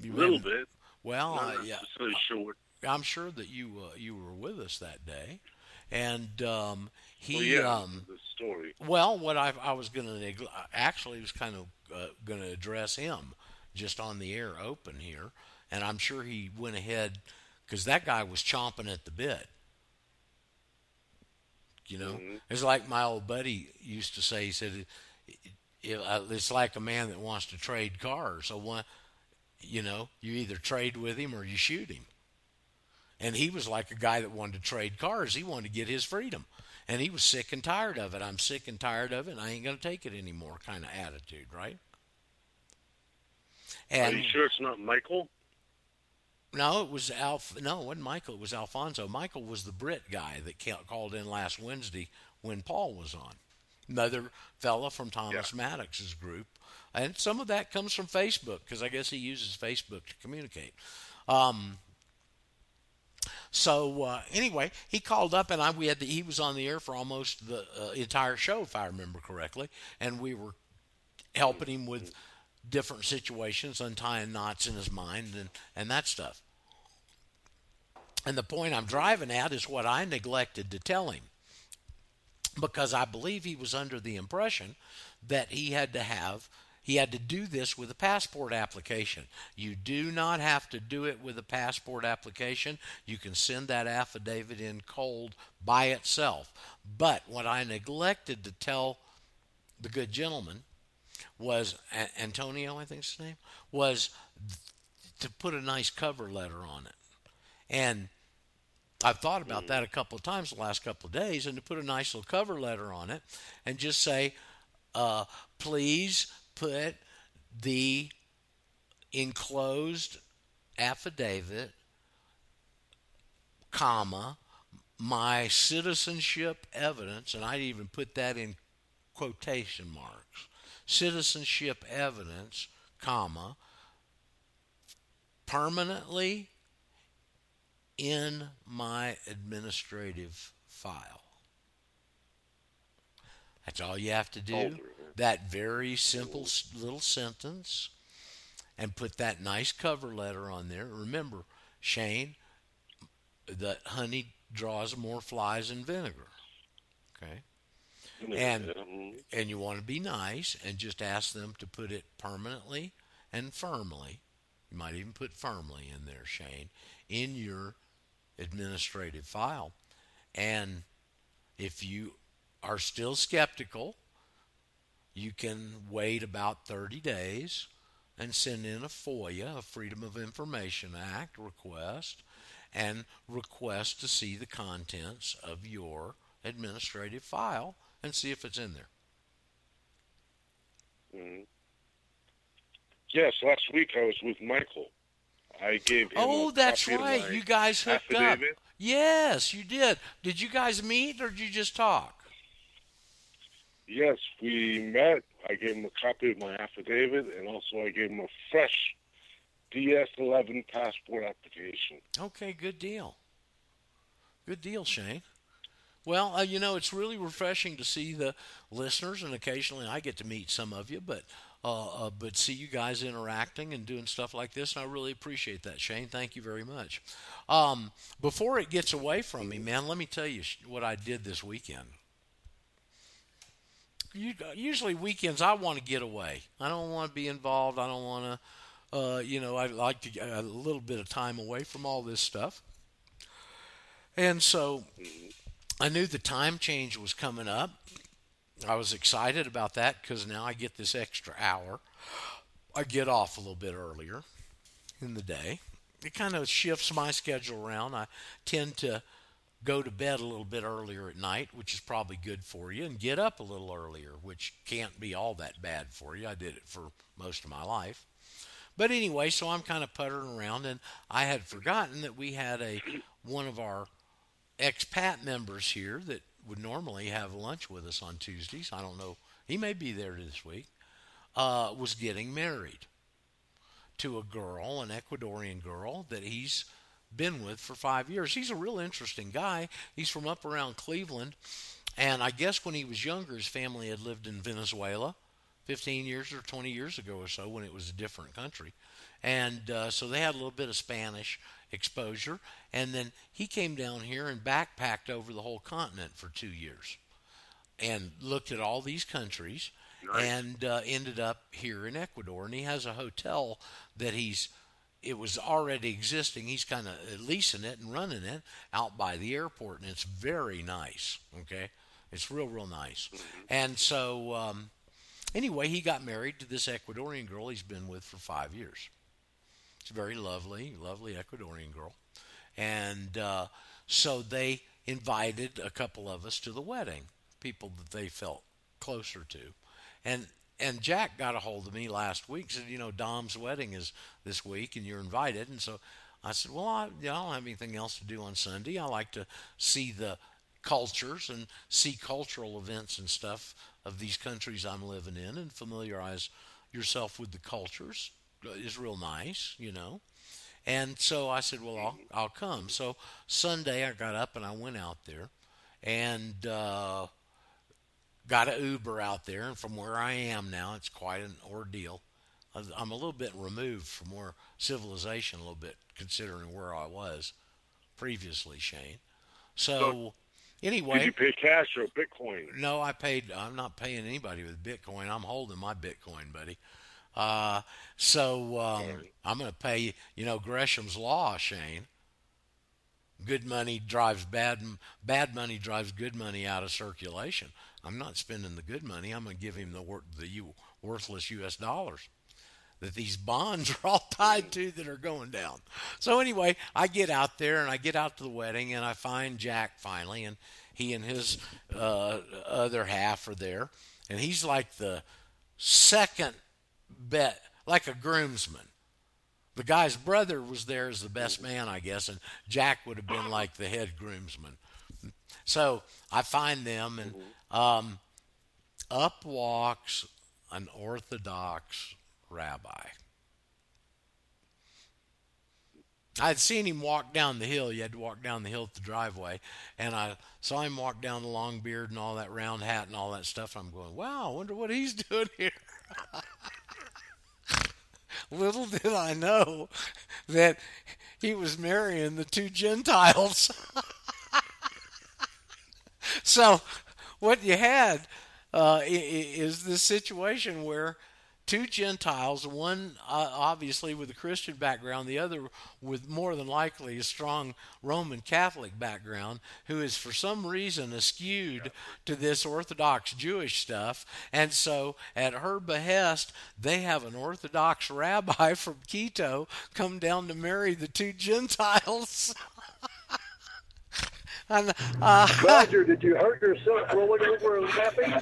You a little bit. Well, uh, yeah, sure what. I'm sure that you uh, you were with us that day, and um, he Well, yeah, um, the story. Well, what I, I was going to neg- actually was kind of uh, going to address him just on the air open here, and I'm sure he went ahead because that guy was chomping at the bit. You know, Mhm. it's like my old buddy used to say. He said, it, it, uh, "It's like a man that wants to trade cars. So one, you know, you either trade with him or you shoot him." And he was like a guy that wanted to trade cars. He wanted to get his freedom. And he was sick and tired of it. I'm sick and tired of it, and I ain't going to take it anymore kind of attitude, right? Are you sure it's not Michael? no, it was Alf. No, it wasn't Michael. It was Alfonso. Michael was the Brit guy that called in last Wednesday when Paul was on. Another fella from Thomas Yeah. Maddox's group, and some of that comes from Facebook because I guess he uses Facebook to communicate. Um, so uh, anyway, he called up, and I we had the, he was on the air for almost the uh, entire show, if I remember correctly, and we were helping him with different situations, untying knots in his mind, and and that stuff. And the point I'm driving at is what I neglected to tell him, because I believe he was under the impression that he had to have he had to do this with a passport application. You do not have to do it with a passport application. You can send that affidavit in cold by itself. But what I neglected to tell the good gentleman was Antonio, I think his name, was to put a nice cover letter on it. And I've thought about that a couple of times the last couple of days, and to put a nice little cover letter on it and just say, uh, please put the enclosed affidavit, comma, my citizenship evidence, and I'd even put that in quotation marks, citizenship evidence, comma, permanently in my administrative file. That's all you have to do. That very simple little sentence and put that nice cover letter on there. Remember, Shane, that honey draws more flies than vinegar. Okay? And- and you want to be nice and just ask them to put it permanently and firmly. You might even put firmly in there, Shane, in your administrative file. And if you are still skeptical, you can wait about 30 days and send in a FOIA, a Freedom of Information Act request, and request to see the contents of your administrative file and see if it's in there. mhm. Yes, last week I was with Michael. I gave him. Oh, that's right. You guys hooked up. Yes, you did. Did you guys meet or did you just talk? Yes, we met. I gave him a copy of my affidavit, and also I gave him a fresh DS11 passport application. Okay, good deal. Good deal, Shane. Well, uh, you know, it's really refreshing to see the listeners, and occasionally I get to meet some of you, but uh, uh, but see you guys interacting and doing stuff like this, and I really appreciate that, Shane. Thank you very much. Um, before it gets away from me, man, let me tell you what I did this weekend. Usually weekends, I want to get away. I don't want to be involved. I don't want to uh, you know, I like to get a little bit of time away from all this stuff. And so I knew the time change was coming up. I was excited about that because now I get this extra hour. I get off a little bit earlier in the day. It kind of shifts my schedule around. I tend to go to bed a little bit earlier at night, which is probably good for you, and get up a little earlier, which can't be all that bad for you. I did it for most of my life. But anyway, so I'm kind of puttering around, and I had forgotten that we had a one of our expat members here that would normally have lunch with us on Tuesdays. I don't know; he may be there this week. Uh, was getting married to a girl, an Ecuadorian girl that he's been with for five years. He's a real interesting guy. He's from up around Cleveland. And I guess when he was younger, his family had lived in Venezuela 15 years or 20 years ago or so when it was a different country. And uh, so they had a little bit of Spanish exposure. And then he came down here and backpacked over the whole continent for two years and looked at all these countries Nice. and uh, ended up here in Ecuador. And he has a hotel that he's it was already existing. He's kind of leasing it and running it out by the airport, and it's very nice. Okay, it's real, real nice. And so, um, anyway, he got married to this Ecuadorian girl he's been with for five years. It's a very lovely, lovely Ecuadorian girl, and uh, so they invited a couple of us to the wedding, people that they felt closer to, and and Jack got a hold of me last week. Said, you know, Dom's wedding is this week, and you're invited. And so I said, well, I, you know, I don't have anything else to do on Sunday. I like to see the cultures and see cultural events and stuff of these countries I'm living in, and familiarize yourself with the cultures is real nice, you know. And so I said, well, I'll, I'll come. So Sunday I got up and I went out there, and. Uh, got an Uber out there, and from where I am now, it's quite an ordeal. I'm a little bit removed from where civilization, a little bit considering where I was previously, Shane. So, So, anyway, Did you pay cash or Bitcoin? no, I paid. I'm not paying anybody with Bitcoin. I'm holding my Bitcoin, buddy. Uh, so um, I'm going to pay. You, you know Gresham's law, Shane. Good money drives bad. Bad money drives good money out of circulation. I'm not spending the good money. I'm going to give him the the worthless U.S. dollars that these bonds [LAUGHS] are all tied to that are going down. So anyway, I get out there and I get out to the wedding and I find Jack finally, and he and his uh, other half are there, and he's like the second bet, like a groomsman. The guy's brother was there as the best man, I guess, and Jack would have been like the head groomsman. So I find them, and um, up walks an Orthodox rabbi. I'd seen him walk down the hill. You had to walk down the hill at the driveway, and I saw him walk down the long beard and all that round hat and all that stuff. I'm going, wow, I wonder what he's [LAUGHS] doing here. [LAUGHS] Little did I know that he was marrying the two Gentiles. [LAUGHS] so, what you had uh, is this situation where two Gentiles, one uh, obviously with a Christian background, the other with more than likely a strong Roman Catholic background, who is for some reason eschewed to this Orthodox Jewish stuff. And so, at her behest, they have an Orthodox [LAUGHS] rabbi from Quito come down to marry the two Gentiles. [LAUGHS] and, uh, Roger, did you hurt yourself rolling over and laughing?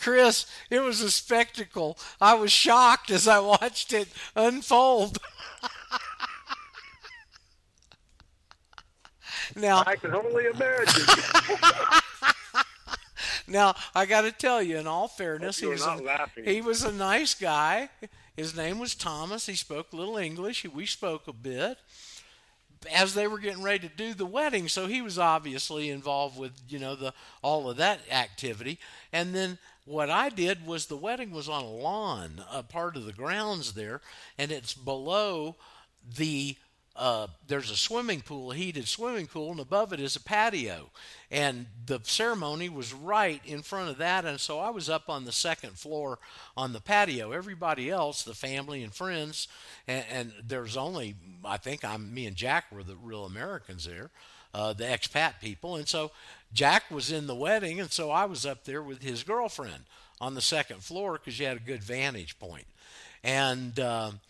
Chris, it was a spectacle. I was shocked as I watched it unfold. [LAUGHS] now, I can only imagine. [LAUGHS] now I got to tell you, in all fairness, he was a, he was a nice guy. His name was Thomas. He spoke a little English. We spoke a bit as they were getting ready to do the wedding. So he was obviously involved with you know the all of that activity. And then what I did was the wedding was on a lawn, a part of the grounds there, and it's below the. Uh, there's a swimming pool, a heated swimming pool, and above it is a patio. And the ceremony was right in front of that, and so I was up on the second floor on the patio. Everybody else, the family and friends, and, and there's only I think I'm me and Jack were the real Americans there, uh, the expat people, and so Jack was in the wedding, and so I was up there with his girlfriend on the second floor because you had a good vantage point, and. um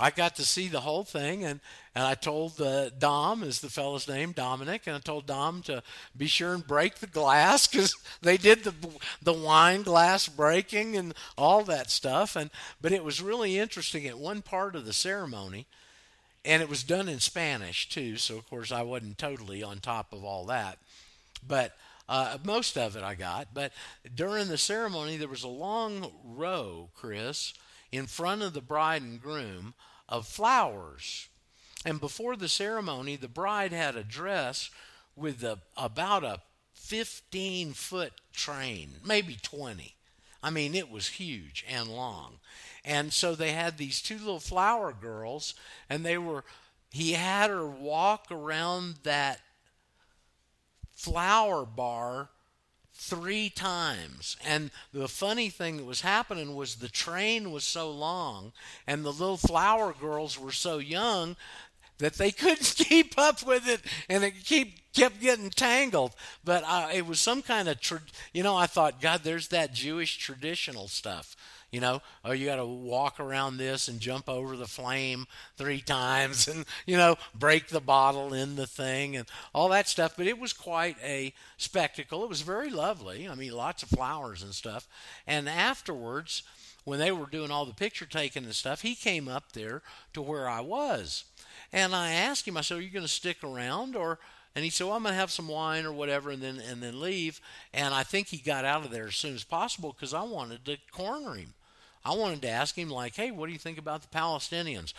I got to see the whole thing, and, and I told uh, Dom, is the fellow's name, Dominic, and I told Dom to be sure and break the glass because [LAUGHS] they did the the wine glass breaking and all that stuff. And but it was really interesting at one part of the ceremony, and it was done in Spanish too. So of course I wasn't totally on top of all that, but. Uh, most of it I got, but during the ceremony there was a long row, Chris, in front of the bride and groom of flowers. And before the ceremony, the bride had a dress with a, about a 15 foot train, maybe 20. I mean, it was huge and long. And so they had these two little flower girls, and they were, he had her walk around that flower bar three times. And the funny thing that was happening was the train was so long and the little flower girls were so young that they [LAUGHS] couldn't keep up with it and it keep kept getting tangled but uh, it was some kind of tra- you know i thought god there's that jewish traditional stuff you know oh you got to walk around this and jump over the flame three [LAUGHS] times and you know break the bottle in the thing and all that stuff but it was quite a spectacle it was very lovely i mean lots of flowers and stuff and afterwards when they were doing all the picture taking and stuff he came up there to where i was and I asked him, I said, Are you going to stick around? Or and he said, well, I'm going to have some wine or whatever and then and then leave. And I think he got out of there as soon as possible because I wanted to corner him. I wanted to ask him, like, hey, what do you think about the Palestinians?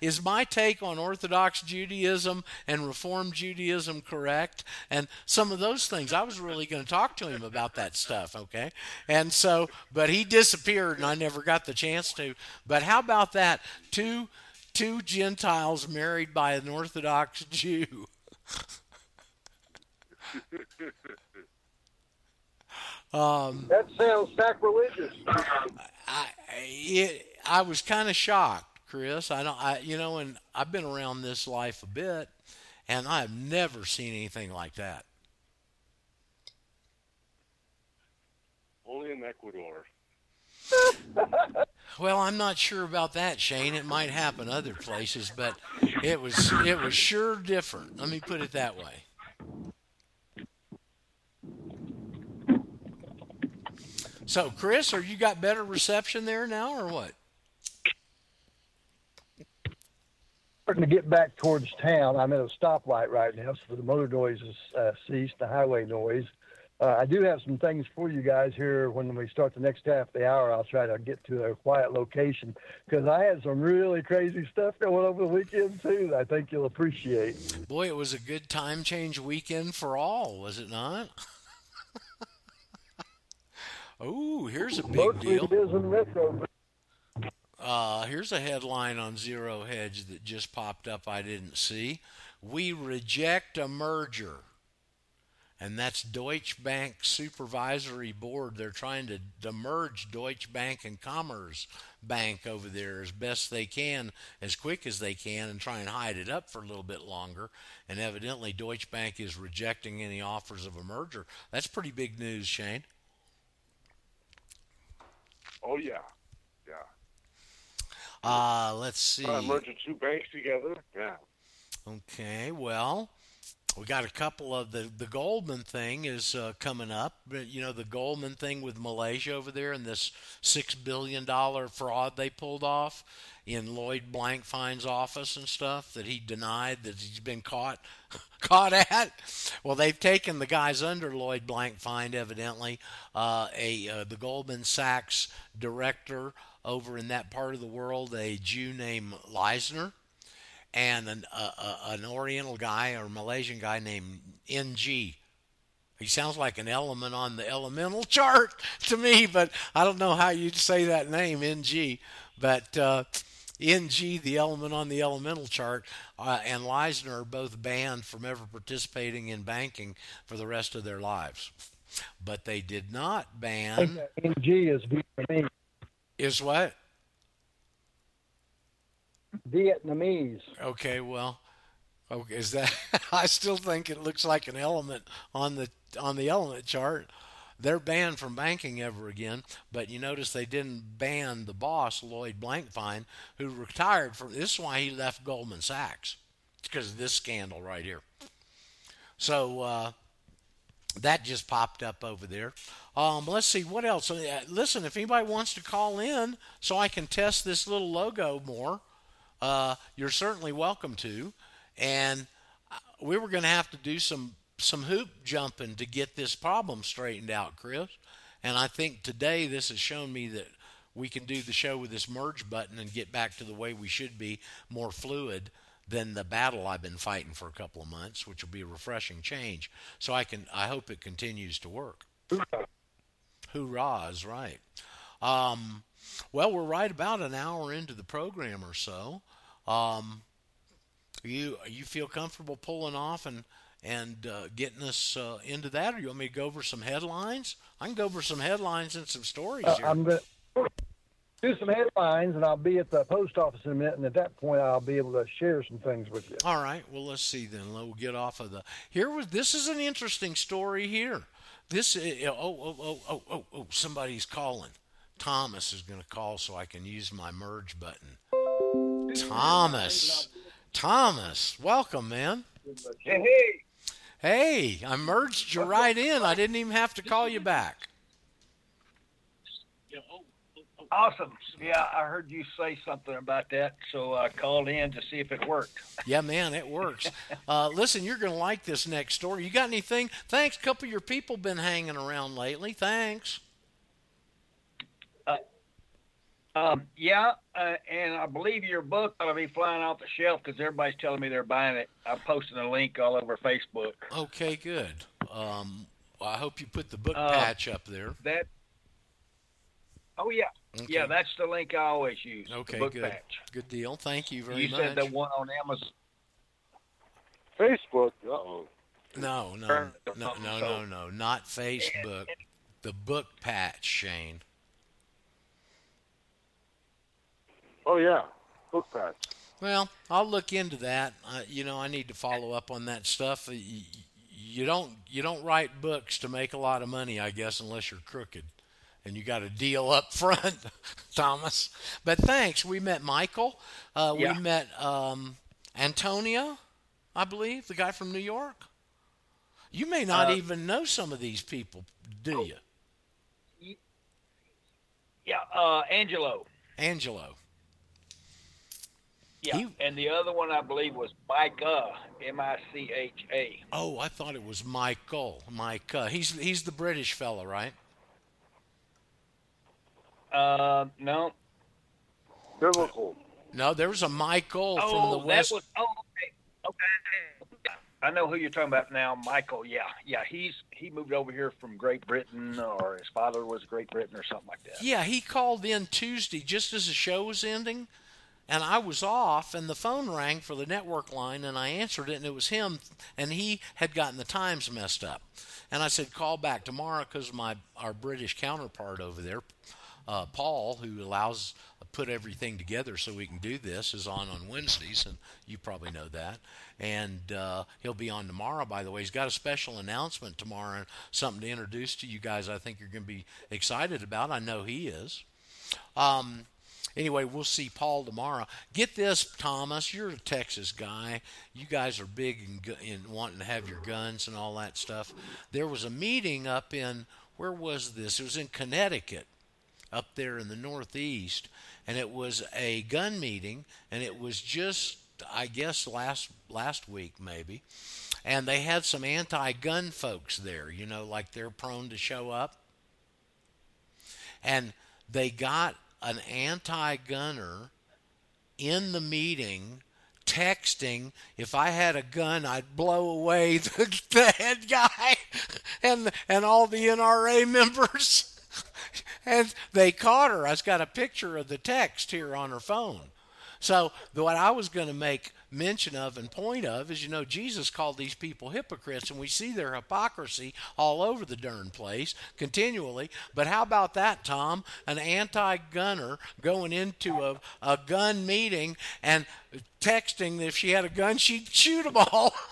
is my take on Orthodox Judaism and Reform Judaism correct? And some of those things, I was really going to talk to him about that stuff, okay? And so, but he disappeared and I never got the chance to. But how about that? Two two Gentiles married by an Orthodox Jew. [LAUGHS] um, that sounds sacrilegious. I it, I was kind of shocked, Chris. I don't, I you know, and I've been around this life a bit, and I have never seen anything like that. Only in Ecuador. [LAUGHS] Well, I'm not sure about that, Shane. It might happen other places, but it was it was sure different. Let me put it that way. So, Chris, are you got better reception there now, or what? Starting to get back towards town. I'm at a stoplight right now, so the motor noise has uh, ceased, the highway noise. Uh, I do have some things for you guys here when we start the next half of the hour. I'll try to get to a quiet location because I had some really crazy stuff going over the weekend too that I think you'll appreciate. Boy, it was a good time change weekend for all, was it not? [LAUGHS] oh, here's a big Mostly deal. It is in Metro. Uh, here's a headline on Zero Hedge that just popped up I didn't see. We reject a merger and that's Deutsche Bank Supervisory Board. They're trying to, to merge Deutsche Bank and Commerce Bank over there as best they can, as quick as they can, and try and hide it up for a little bit longer. And evidently, Deutsche Bank is rejecting any offers of a merger. That's pretty big news, Shane. Oh yeah, yeah. Uh, let's see. Uh, merging two banks together. Yeah. Okay, well, we got a couple of the the Goldman thing is uh, coming up, but you know the Goldman thing with Malaysia over there and this six billion dollar fraud they pulled off in Lloyd Blankfein's office and stuff that he denied that he's been caught [LAUGHS] caught at. Well, they've taken the guys under Lloyd Blankfein evidently, uh, a uh, the Goldman Sachs director over in that part of the world, a Jew named Leissner and an, uh, uh, an Oriental guy or Malaysian guy named NG. He sounds like an element on the elemental chart [LAUGHS] to me, but I don't know how you'd say that name, NG. But uh, NG, the element on the elemental chart, uh, and Leissner are both banned from ever participating in banking for the rest of their lives. But they did not ban. NG is Vietnamese. Is what? Vietnamese. Okay, well, okay, is that? [LAUGHS] I still think it looks like an element on the on the element chart. They're banned from banking ever again, but you notice they didn't ban the boss Lloyd Blankfein, who retired from. This is why he left Goldman Sachs, because of this scandal right here. So uh, that just popped up over there. Um, let's see what else. Uh, listen, if anybody wants to call in, so I can test this little logo more uh, you're certainly welcome to. And uh, we were going to have to do some some hoop jumping to get this problem straightened out, Chris. And I think today this has shown me that we can do the show with this merge button and get back to the way we should be, more fluid than the battle I've been fighting for a couple of months, which will be a refreshing change. So I can I hope it continues to work. Hoorah is right. Um, well, we're right about an hour into the program or so. Um, you you feel comfortable pulling off and and uh, getting us uh, into that, or you want me to go over some headlines? I can go over some headlines and some stories Uh, here. I'm going to do some headlines, and I'll be at the post office in a minute. And at that point, I'll be able to share some things with you. All right. Well, let's see then. We'll get off of the. Here was. This is an interesting story here. This. uh, Oh oh oh oh oh oh. Somebody's calling. Thomas is going to call so I can use my merge button. Thomas. Thomas, welcome, man. Hey, hey. Hey, I merged you right in. I didn't even have to call you back. Awesome. Yeah, I heard you say something about that, so I called in to see if it worked. Yeah, man, it works. Uh, listen, you're going to like this next story. You got anything? Thanks. A couple of your people been hanging around lately. Thanks. Um, yeah, uh, and I believe your book ought to be flying off the shelf because everybody's telling me they're buying it. I'm posting a link all over Facebook. Okay, good. Um, well, I hope you put the book Uh, patch up there. That. Oh yeah, Okay. yeah. That's the link I always use. Okay, the book good. patch. Good deal. Thank you very You much. You said the one on Amazon. Facebook. Uh oh. no, no, no, no, no, no, not Facebook. The book patch, Shane. Oh yeah. Book patch. Well, I'll look into that. Uh, you know, I need to follow up on that stuff. You, you don't you don't write books to make a lot of money, I guess, unless you're crooked, and you got a deal up [LAUGHS] front, Thomas. But thanks. We met Michael. Uh, Yeah. We met um, Antonia, I believe, the guy from New York. You may not Uh, even know some of these people, do you, Yeah, uh, Angelo. Angelo? Yeah, He- and the other one I believe was Micah, M-I-C-H-A. Oh, I thought it was Michael. Mike. Uh, he's he's the British fella, right? Uh, no. Biblical. No, there was a Michael Oh, from the that West. was. Oh, okay. Okay. I know who you're talking about now, Michael. Yeah, yeah. He's he moved over here from Great Britain, or his father was Great Britain, or something like that. Yeah, he called in Tuesday just as the show was ending, and I was off, and the phone rang for the network line, and I answered it, and it was him, and he had gotten the times messed up, and I said call back tomorrow because my our British counterpart over there, uh, Paul, who allows put everything together so we can do this, is on on Wednesdays, and you probably know that, and uh, he'll be on tomorrow. By the way, he's got a special announcement tomorrow, and something to introduce to you guys. I think you're going to be excited about. I know he is. Um, anyway, we'll see Paul tomorrow. Get this, Thomas. You're a Texas guy. You guys are big in, in wanting to have your guns and all that stuff. There was a meeting up in where was this? It was in Connecticut, up there in the Northeast, and it was a gun meeting, and it was just I guess last last week maybe. And they had some anti-gun folks there, you know, like they're prone to show up and they got an anti-gunner in the meeting texting if i had a gun i'd blow away [LAUGHS] the, the head guy and and all the nra [LAUGHS] members. And they caught her. I've got a picture of the text here on her phone. So what I was going to make mention of and point of is, you know, Jesus called these people hypocrites, and we see their hypocrisy all over the darn place continually. But how about that, Tom? An anti-gunner going into a, a gun meeting and texting that if she had a gun, she'd shoot them all. [LAUGHS]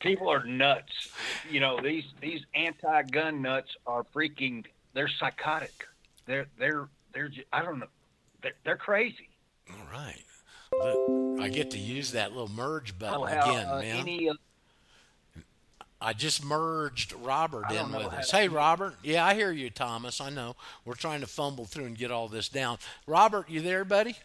People are nuts. You know these these anti-gun nuts are freaking. They're psychotic. They're they're they're. I don't know. They're, they're crazy. all right. Look, I get to use that little merge button again, uh, man. Any, uh, I just merged Robert in with us. Hey, Robert. Yeah, I hear you, Thomas. I know. We're trying to fumble through and get all this down. Robert, you there, buddy?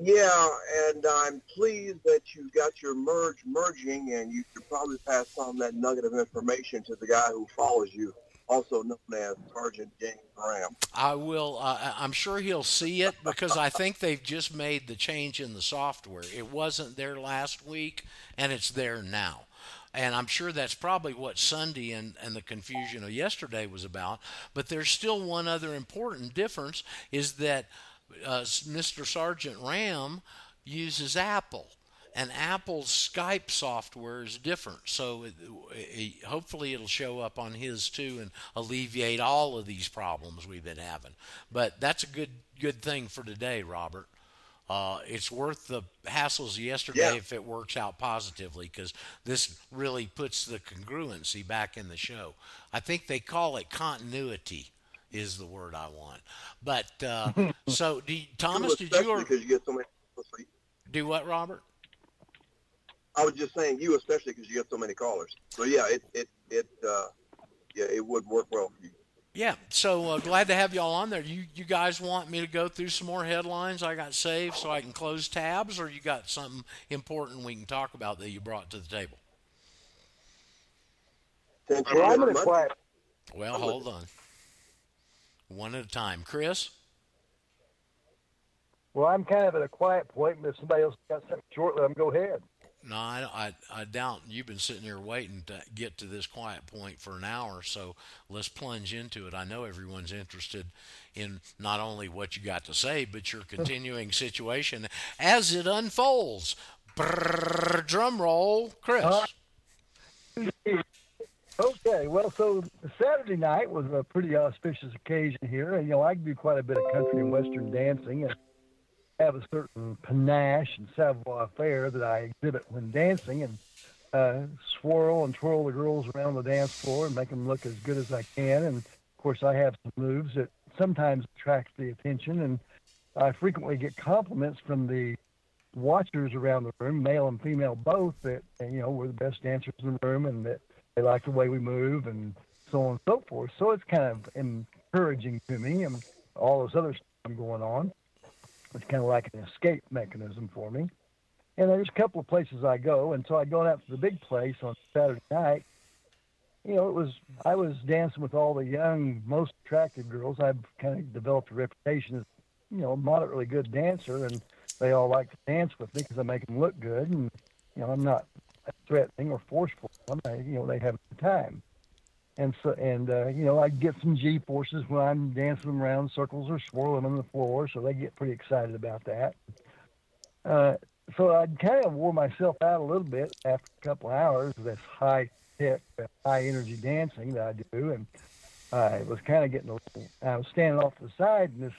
Yeah, and I'm pleased that you got your merge merging, and you should probably pass on that nugget of information to the guy who follows you. Also known as Sergeant James Ram. I will. Uh, I'm sure he'll see it because I think they've just made the change in the software. It wasn't there last week, and it's there now. And I'm sure that's probably what Sunday and, and the confusion of yesterday was about. But there's still one other important difference is that uh, Mr. Sergeant Ram uses Apple. And Apple's Skype software is different, so it, it, hopefully it'll show up on his too and alleviate all of these problems we've been having. But that's a good good thing for today, Robert. Uh, it's worth the hassles yesterday Yeah. if it works out positively because this really puts the congruency back in the show. I think they call it continuity is the word I want. But uh, [LAUGHS] so, do you, Thomas, did you or, because you get so many. do what, Robert? I was just saying you especially because you get so many callers. So yeah, it it it uh, yeah it would work well for you. Yeah, so uh, glad to have y'all on there. You you guys want me to go through some more headlines I got saved so I can close tabs, or you got something important we can talk about that you brought to the table? Since Well, I'm you're in a quiet. Well, I'm with hold on, one at a time. Chris, Well, I'm kind of at a quiet point, but if somebody else got something short, let them go ahead. No, I, I I doubt you've been sitting here waiting to get to this quiet point for an hour, so let's plunge into it. I know everyone's interested in not only what you got to say, but your [LAUGHS] continuing situation as it unfolds. Brrr, drum roll, Chris. Uh, Okay, well, so Saturday night was a pretty auspicious occasion here, and you know I do quite a bit of country and western dancing, and have a certain panache and savoir-faire that I exhibit when dancing, and uh, swirl and twirl the girls around the dance floor and make them look as good as I can. And of course, I have some moves that sometimes attract the attention, and I frequently get compliments from the watchers around the room, male and female both, that you know we're the best dancers in the room, and that they like the way we move, and so on and so forth. So it's kind of encouraging to me, and all this other stuff going on. It's kind of like an escape mechanism for me. And there's a couple of places I go, and so I go out to the big place on Saturday night. You know, it was I was dancing with all the young, most attractive girls. I've kind of developed a reputation as, you know, a moderately good dancer, and they all like to dance with me because I make them look good, and you know, I'm not threatening or forceful. I'm, you know, they have good time. And so, and uh, you know, I get some G forces when I'm dancing them around circles or swirling on the floor, so they get pretty excited about that. Uh, so I kind of wore myself out a little bit after a couple hours of this high tech, high energy dancing that I do, and I was kind of getting a little. I was standing off to the side, and this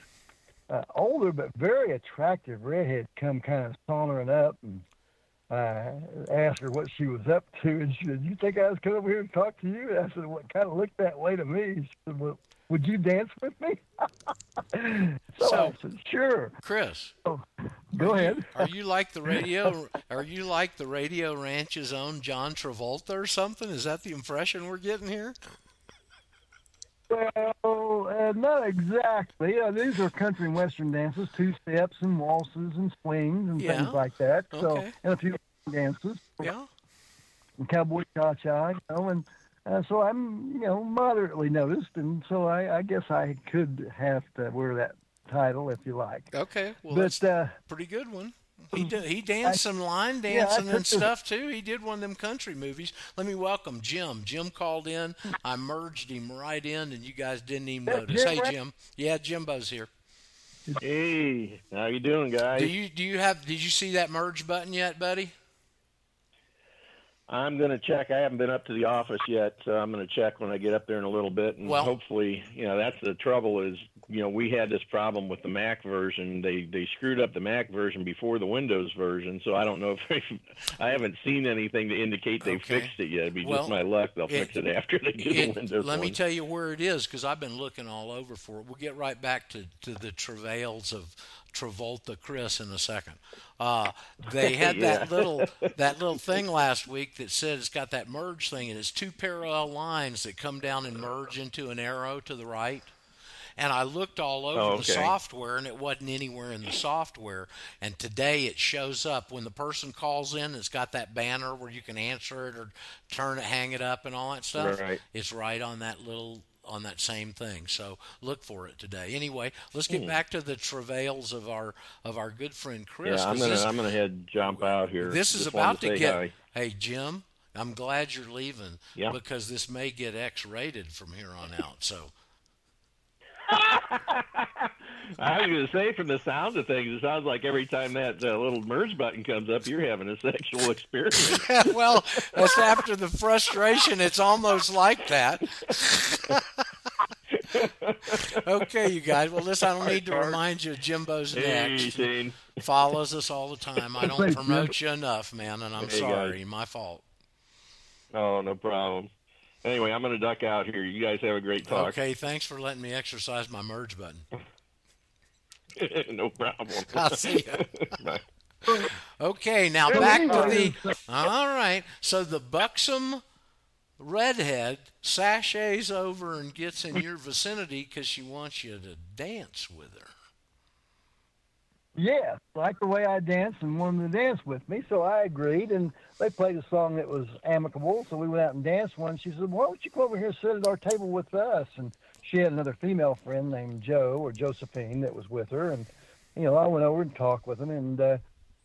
uh, older but very attractive redhead come kind of sauntering up and I asked her what she was up to, and she said, "You think I was coming over here to talk to you?" And I said, "What kind of looked that way to me?" She said, "Well, would you dance with me?" so, [LAUGHS] So- I said, "Sure, Chris, oh, go ahead." are you like the [LAUGHS] radio? Are you like the Radio Ranch's own John Travolta or something? Is that the impression we're getting here? Well, uh, not exactly. Uh, these are country and western dances, two steps and waltzes and swings and Yeah. things like that. So, Okay. and a few dances. Yeah. and cowboy cha-cha, you know, and uh, so I'm, you know, moderately noticed, and so I, I guess I could have to wear that title if you like. Okay. Well, but that's uh, a pretty good one. He did, he danced some line Yeah, dancing and stuff too. He did one of them country movies. Let me welcome Jim. Jim called in. I merged him right in, and you guys didn't even notice. Jim, Hey, right? Jim. Yeah, Jimbo's here. Hey, how you doing, guys? Do you do you have? Did you see that merge button yet, buddy? I'm going to check. I haven't been up to the office yet, so I'm going to check when I get up there in a little bit, and Well- hopefully, you know, that's the trouble is, you know, we had this problem with the Mac version. They they screwed up the Mac version before the Windows version, so I don't know if they, [LAUGHS] I haven't seen anything to indicate they Okay. fixed it yet. It'd be Well, just my luck. They'll it- fix it after they do It- the Windows version. let me tell you where it is because I've been looking all over for it. We'll get right back to, to the travails of Travolta Chris in a second. Uh, they had [LAUGHS] that little that little thing last week that said it's got that merge thing and it's two parallel lines that come down and merge into an arrow to the right. And I looked all over Oh, the software and it wasn't anywhere in the software. And today it shows up when the person calls in. It's got that banner where you can answer it or turn it, hang it up, and all that stuff. Right. It's right on that little on that same thing. So look for it today. Anyway, let's get Hmm. back to the travails of our of our good friend Chris. Yeah, I'm gonna this, I'm gonna head jump out here. this is Just about wanted to, get. hi. Hey Jim, I'm glad you're leaving Yeah. because this may get X-rated from here on out. So [LAUGHS] I was gonna say from the sound of things, it sounds like every time that uh, little merge button comes up, you're having a sexual [LAUGHS] experience. well, that's after the frustration. It's almost like that. [LAUGHS] [LAUGHS] okay, you guys. Well, listen, I don't need to remind you, Jimbo's hey, next. Shane. Follows us all the time. I don't promote you enough, man, and I'm Hey, sorry. My fault. Oh, no problem. Anyway, I'm gonna duck out here. You guys have a great talk. Okay, thanks for letting me exercise my merge button. [LAUGHS] no problem. [LAUGHS] I'll see you. Okay, now back to the. All right, so the buxom redhead sashays over and gets in your vicinity because she wants you to dance with her. Yeah, liked the way I danced and wanted to dance with me, so I agreed. And they played a song that was amicable, so we went out and danced one. She said, "Why don't you come over here and sit at our table with us?" And she had another female friend named Joe or Josephine that was with her, and you know, I went over and talked with them, and uh,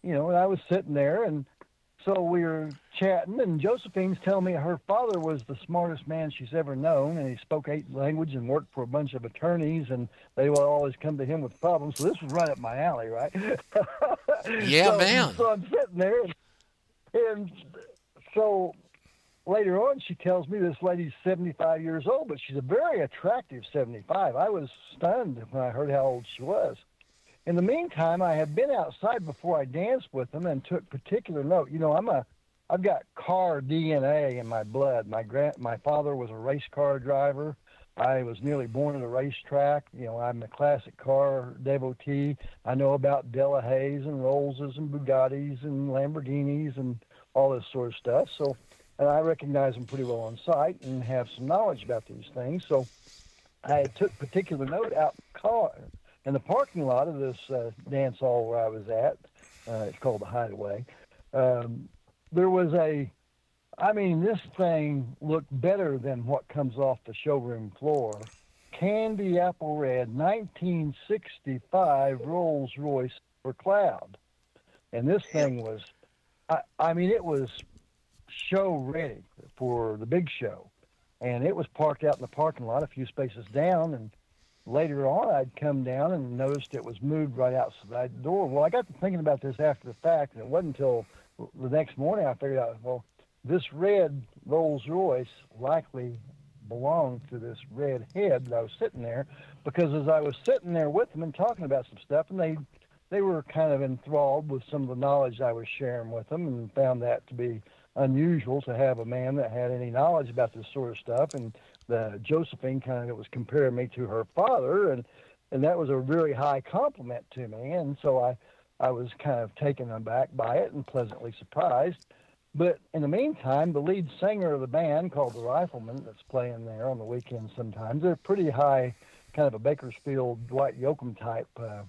you know, and I was sitting there, and so we were chatting, and Josephine's telling me her father was the smartest man she's ever known, and he spoke eight languages and worked for a bunch of attorneys, and they would always come to him with problems. So this was right up my alley, right? [LAUGHS] Yeah, so, man. So I'm sitting there, and, and so later on, she tells me this lady's 75 years old, but she's a very attractive 75. I was stunned when I heard how old she was. In the meantime, I had been outside before I danced with them and took particular note. You know, I'm a, I've got car DNA in my blood. My grand, my father was a race car driver. I was nearly born at a racetrack. You know, I'm a classic car devotee. I know about Delahayes and Rollses and Bugattis and Lamborghinis and all this sort of stuff. So, and I recognize them pretty well on sight and have some knowledge about these things. So, I took particular note out car in the parking lot of this uh, dance hall where I was at. Uh, it's called the Hideaway. Um, there was a, I mean, this thing looked better than what comes off the showroom floor. Candy apple red, 1965 Rolls Royce for Cloud, and this thing was, I, I mean, it was show ready for the big show, and it was parked out in the parking lot, a few spaces down, and later on I'd come down and noticed it was moved right outside the door. Well, I got to thinking about this after the fact, and it wasn't until the next morning I figured out, well, this red Rolls Royce likely belonged to this red head that I was sitting there, because as I was sitting there with them and talking about some stuff, and they they were kind of enthralled with some of the knowledge I was sharing with them, and found that to be unusual to have a man that had any knowledge about this sort of stuff. And the Josephine kind of was comparing me to her father, and and that was a really high compliment to me. And so I I was kind of taken aback by it and pleasantly surprised. But in the meantime, the lead singer of the band, called the Rifleman, that's playing there on the weekends sometimes, they're pretty high, kind of a Bakersfield Dwight Yoakam type uh,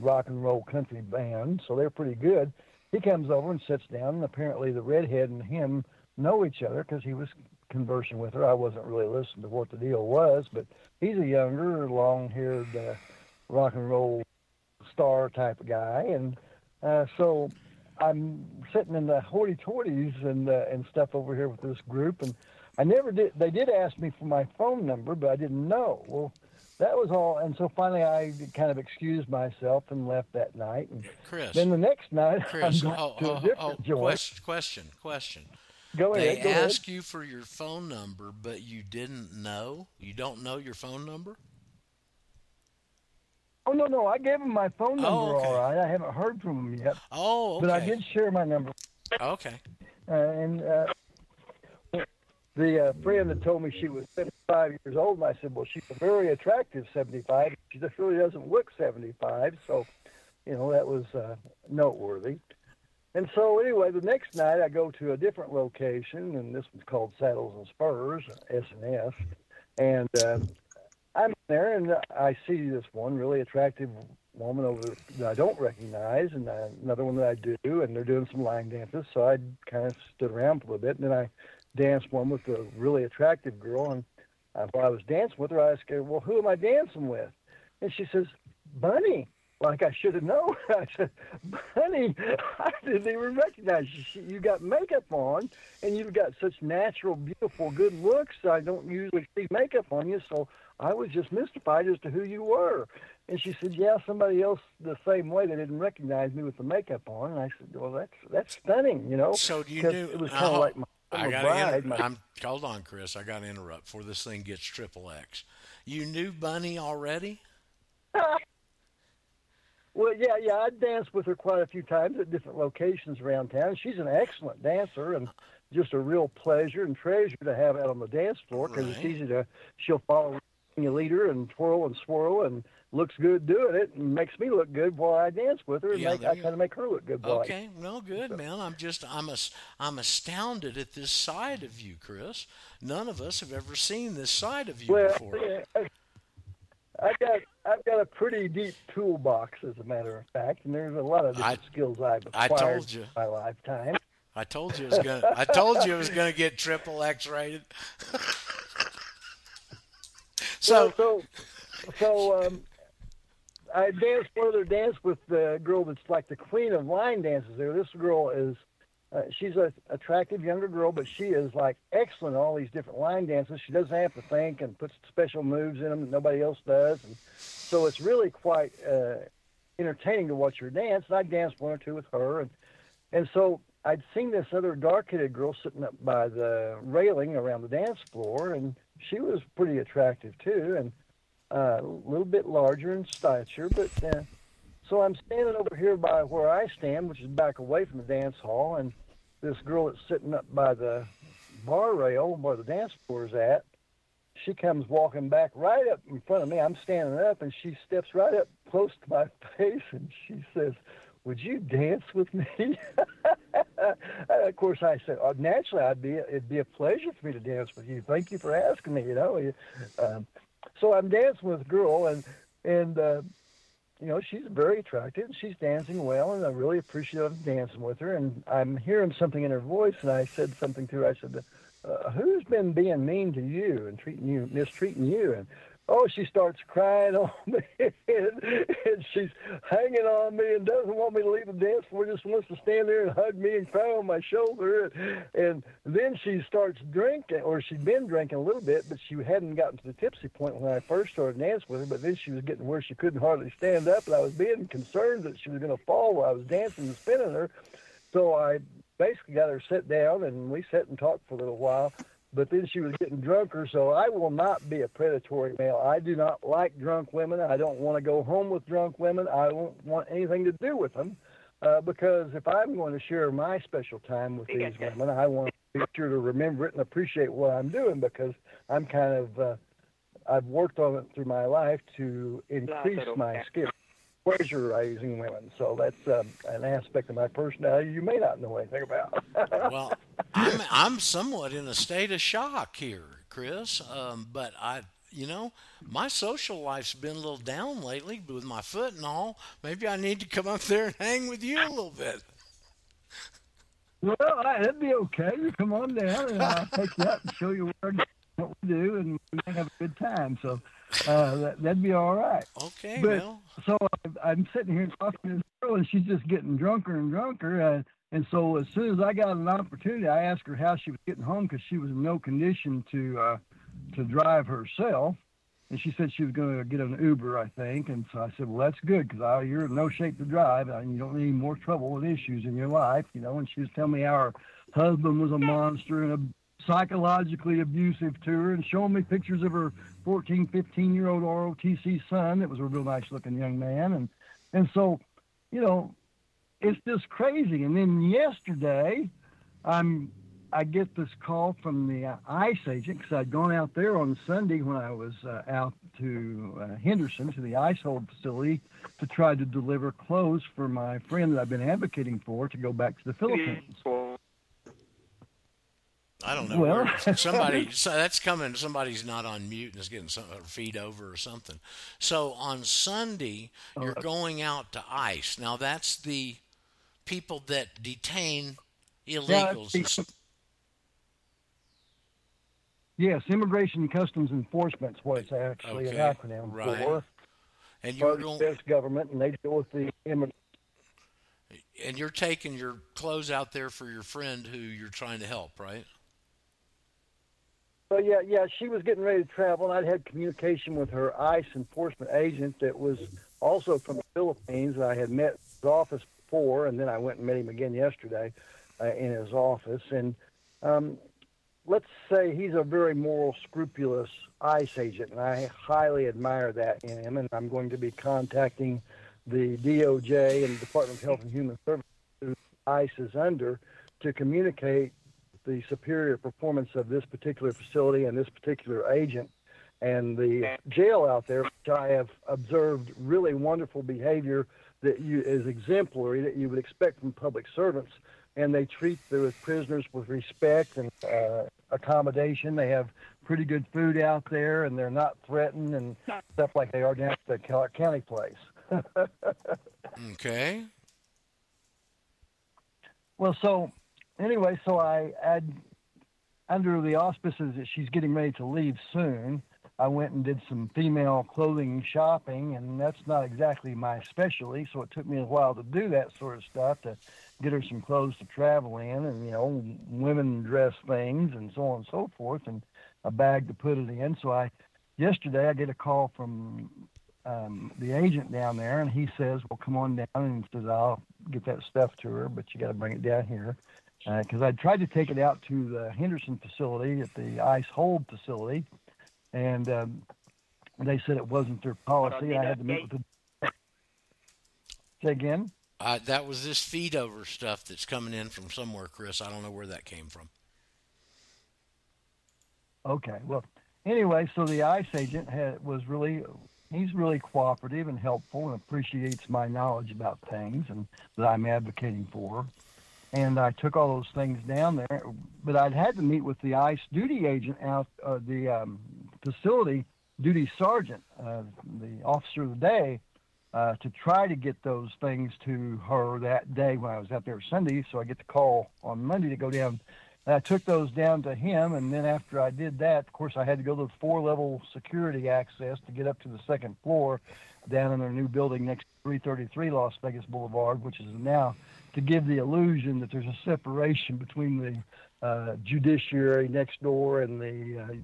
rock and roll country band, so they're pretty good. He comes over and sits down, and apparently the redhead and him know each other because he was conversing with her. I wasn't really listening to what the deal was, but he's a younger, long-haired uh, rock and roll star type of guy, and uh, so I'm sitting in the hoity-toities and uh, and stuff over here with this group, and I never did. They did ask me for my phone number, but I didn't know. Well, that was all, and so finally I kind of excused myself and left that night. And Chris. then the next night, [LAUGHS] Chris, going oh, to a oh, different oh, joint. question, question, question. Go They ahead. Go ahead. ask you for your phone number, but you didn't know. You don't know your phone number. Oh no, no, I gave him my phone number. Oh, okay. All right, I haven't heard from him yet, Oh, okay. but I did share my number. Okay. Uh, and uh, the uh, friend that told me she was 75 years old, and I said, "Well, she's a very attractive 75. She just really doesn't look 75." So, you know, that was uh, noteworthy. And so, anyway, the next night I go to a different location, and this one's called Saddles and Spurs, S and S, and uh, I'm there, and I see this one really attractive woman over that I don't recognize, and uh, another one that I do, and they're doing some line dances. So I kind of stood around for a little bit, and then I danced one with a really attractive girl, and uh, while I was dancing with her, I asked her, "Well, who am I dancing with?" And she says, "Bunny." Like I should have known. [LAUGHS] I said, "Bunny, [LAUGHS] I didn't even recognize you. You got makeup on, and you've got such natural, beautiful, good looks. I don't usually see makeup on you, so I was just mystified as to who you were." And she said, "Yeah, somebody else the same way. They didn't recognize me with the makeup on." And I said, "Well, that's that's stunning, you know." So do you knew? it was kind of like my, I got my- I'm hold on, Chris. I got to interrupt before this thing gets triple X. You knew Bunny already? [LAUGHS] Well, yeah, yeah, I danced with her quite a few times at different locations around town. She's an excellent dancer and just a real pleasure and treasure to have out on the dance floor because it's easy to. She'll follow you lead her and twirl and swirl and looks good doing it and makes me look good while I dance with her and Yeah, make, I kind of make her look good. I- Okay, no good, man. I'm just I'm as, I'm astounded at this side of you, Chris. None of us have ever seen this side of you Well, before. yeah, I- I've got I've got a pretty deep toolbox, as a matter of fact, and there's a lot of different I- skills I've I acquired told you. in my lifetime. I told you it was gonna. I told you it was gonna get triple X rated. [LAUGHS] so so so um, I danced further dance with the girl that's like the queen of line dances there. This girl is uh, she's a attractive younger girl, but she is like excellent at all these different line dances. She doesn't have to think and puts special moves in them that nobody else does, and so it's really quite uh, entertaining to watch her dance. And I danced one or two with her, and and so I'd seen this other dark-headed girl sitting up by the railing around the dance floor, and she was pretty attractive too, and uh, a little bit larger in stature. But uh, so I'm standing over here by where I stand, which is back away from the dance hall, and this girl that's sitting up by the bar rail where the dance floor is at, she comes walking back right up in front of me. I'm standing up, and she steps right up close to my [LAUGHS] face, and she says, "Would you dance with me?" [LAUGHS] of course, I said, oh, "Naturally, I'd be. It'd be a pleasure for me to dance with you. Thank you for asking me." You know, um, so I'm dancing with a girl, and and uh, you know she's very attractive. and She's dancing well, and I'm really appreciate dancing with her. And I'm hearing something in her voice, and I said something to her. I said, uh, "Who's been being mean to you and treating you, mistreating you?" And oh, she starts crying [LAUGHS] on me, and, and she's hanging on me and doesn't want me to leave the dance floor. Just wants to stand there and hug me and cry on my shoulder. And, and then she starts drinking, or she'd been drinking a little bit, but she hadn't gotten to the tipsy point when I first started dancing with her. But then she was getting where she couldn't hardly stand up, and I was being concerned that she was going to fall while I was dancing and spinning her. So I basically got her sit down, and we sat and talked for a little while but then she was getting drunker. So I will not be a predatory male. I do not like drunk women. I don't want to go home with drunk women. I don't want anything to do with them uh, because if I'm going to share my special time with these women, I want to be sure to remember it and appreciate what I'm doing because I'm kind of uh, I've worked on it through my life to increase my skill. Pleasure raising women, so that's um, an aspect of my personality you may not know anything about. [LAUGHS] well, I'm I'm somewhat in a state of shock here, Chris. Um, but I, you know, my social life's been a little down lately with my foot and all. Maybe I need to come up there and hang with you a little bit. Well, I, that'd be okay. You come on down, and I'll take you out and show you where, what we do, and we have a good time. So uh, that, that'd be all right. Okay, But- well, So I, I'm sitting here talking to this girl, and she's just getting drunker and drunker. Uh, and so as soon as I got an opportunity, I asked her how she was getting home because she was in no condition to uh, to drive herself. And she said she was going to get an Uber, I think. And so I said, well, that's good because you're in no shape to drive, and you don't need any more trouble and issues in your life, you know. And she was telling me how her husband was a monster and a psychologically abusive to her, and showing me pictures of her 14, 15 year old ROTC son that was a real nice looking young man. And and so, you know, it's just crazy. And then yesterday, I'm I get this call from the ICE agent because I'd gone out there on Sunday when I was uh, out to uh, Henderson to the ICE hold facility to try to deliver clothes for my friend that I've been advocating for to go back to the Philippines. I don't know. Well- [LAUGHS] somebody, so that's coming. Somebody's not on mute and is getting some feed over or something. So on Sunday, you're oh. going out to ICE. Now that's the people that detain illegals. the- Yes, Immigration and Customs Enforcement is what it's actually Okay, an acronym right. for. And you're going, the government, and they deal with the immig- and you're taking your clothes out there for your friend who you're trying to help, right? So yeah, yeah, she was getting ready to travel, and I'd had communication with her ICE enforcement agent that was also from the Philippines. I had met his office before, and then I went and met him again yesterday uh, in his office. And um, let's say he's a very moral, scrupulous ICE agent, and I highly admire that in him. And I'm going to be contacting the DOJ and the Department of Health and Human Services, ICE is under, to communicate the superior performance of this particular facility and this particular agent and the jail out there, which I have observed really wonderful behavior that you is exemplary that you would expect from public servants. And they treat the prisoners with respect and uh, accommodation. They have pretty good food out there, and they're not threatened and stuff like they are down at the county place. [LAUGHS] Okay. Well, so anyway, so I had under the auspices that she's getting ready to leave soon. I went and did some female clothing shopping, and that's not exactly my specialty. So it took me a while to do that sort of stuff to get her some clothes to travel in, and you know, women dress things, and so on and so forth, and a bag to put it in. So I yesterday I get a call from um, the agent down there, and he says, "Well, come on down," and says, "I'll get that stuff to her, but you got to bring it down here." Because I tried to take it out to the Henderson facility at the ice hold facility, and um, they said it wasn't their policy. I had to meet with the. [LAUGHS] Say again. Uh, that was this feed over stuff that's coming in from somewhere, Chris. I don't know where that came from. Okay. Well, anyway, so the ICE agent had, was really, he's really cooperative and helpful and appreciates my knowledge about things and that I'm advocating for. And I took all those things down there, but I'd had to meet with the ICE duty agent out, uh, the um, facility duty sergeant, uh, the officer of the day, uh, to try to get those things to her that day when I was out there Sunday. So I get the call on Monday to go down and I took those down to him, and then after I did that, of course, I had to go to the four-level security access to get up to the second floor down in their new building next to 333 Las Vegas Boulevard, which is now to give the illusion that there's a separation between the uh, judiciary next door and the uh,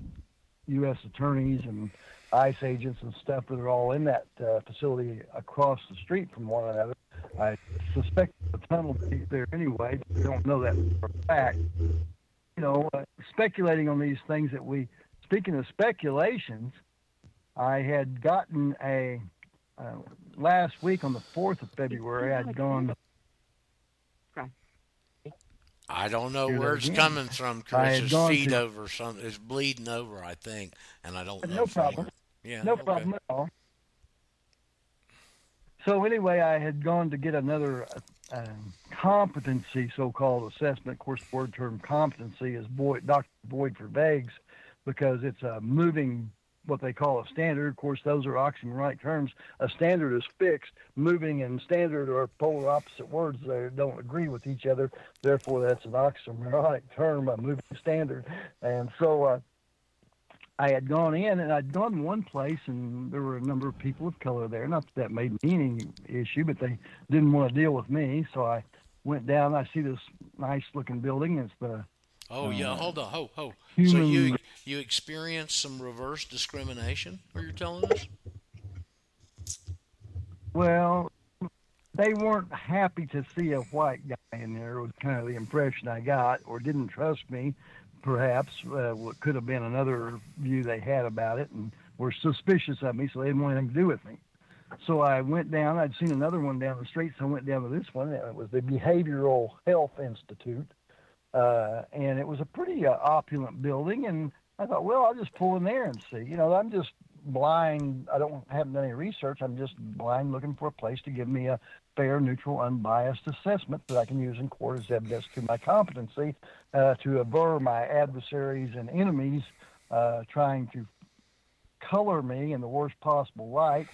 U.S. attorneys and ICE agents and stuff that are all in that uh, facility across the street from one another. I suspect the tunnel is there anyway. but I don't know that for a fact. You know, uh, speculating on these things that we, speaking of speculations, I had gotten a, uh, last week on the 4th of February, I'd gone, I don't know where it's coming from, Chris. It's gone to- over something. It's bleeding over, I think, and I don't no problem. Yeah. No okay. problem at all. So anyway, I had gone to get another uh, um, competency, so-called assessment. Of course, the word term competency is void, Dr. void for vagueness because it's a moving, what they call a standard. Of course, those are oxymoronic terms. A standard is fixed. Moving and standard are polar opposite words. They don't agree with each other. Therefore, that's an oxymoronic term, a moving standard. And so uh, I had gone in and I'd gone one place and there were a number of people of color there. Not that that made me any issue, but they didn't want to deal with me. So I went down. I see this nice looking building. It's the Oh yeah. Hold on. Ho ho. So you you experienced some reverse discrimination? Are you telling us? well, they weren't happy to see a white guy in there. Was kind of the impression I got, or didn't trust me. Perhaps uh, what could have been another view they had about it, and were suspicious of me, so they didn't want anything to do with me. So I went down. I'd seen another one down the street, so I went down to this one. It was the Behavioral Health Institute, uh, and it was a pretty uh, opulent building. And I thought, well, I'll just pull in there and see. You know, I'm just blind. I don't haven't done any research. I'm just blind looking for a place to give me a fair, neutral, unbiased assessment that I can use in court as evidence to my competency uh, to aver my adversaries and enemies uh, trying to color me in the worst possible light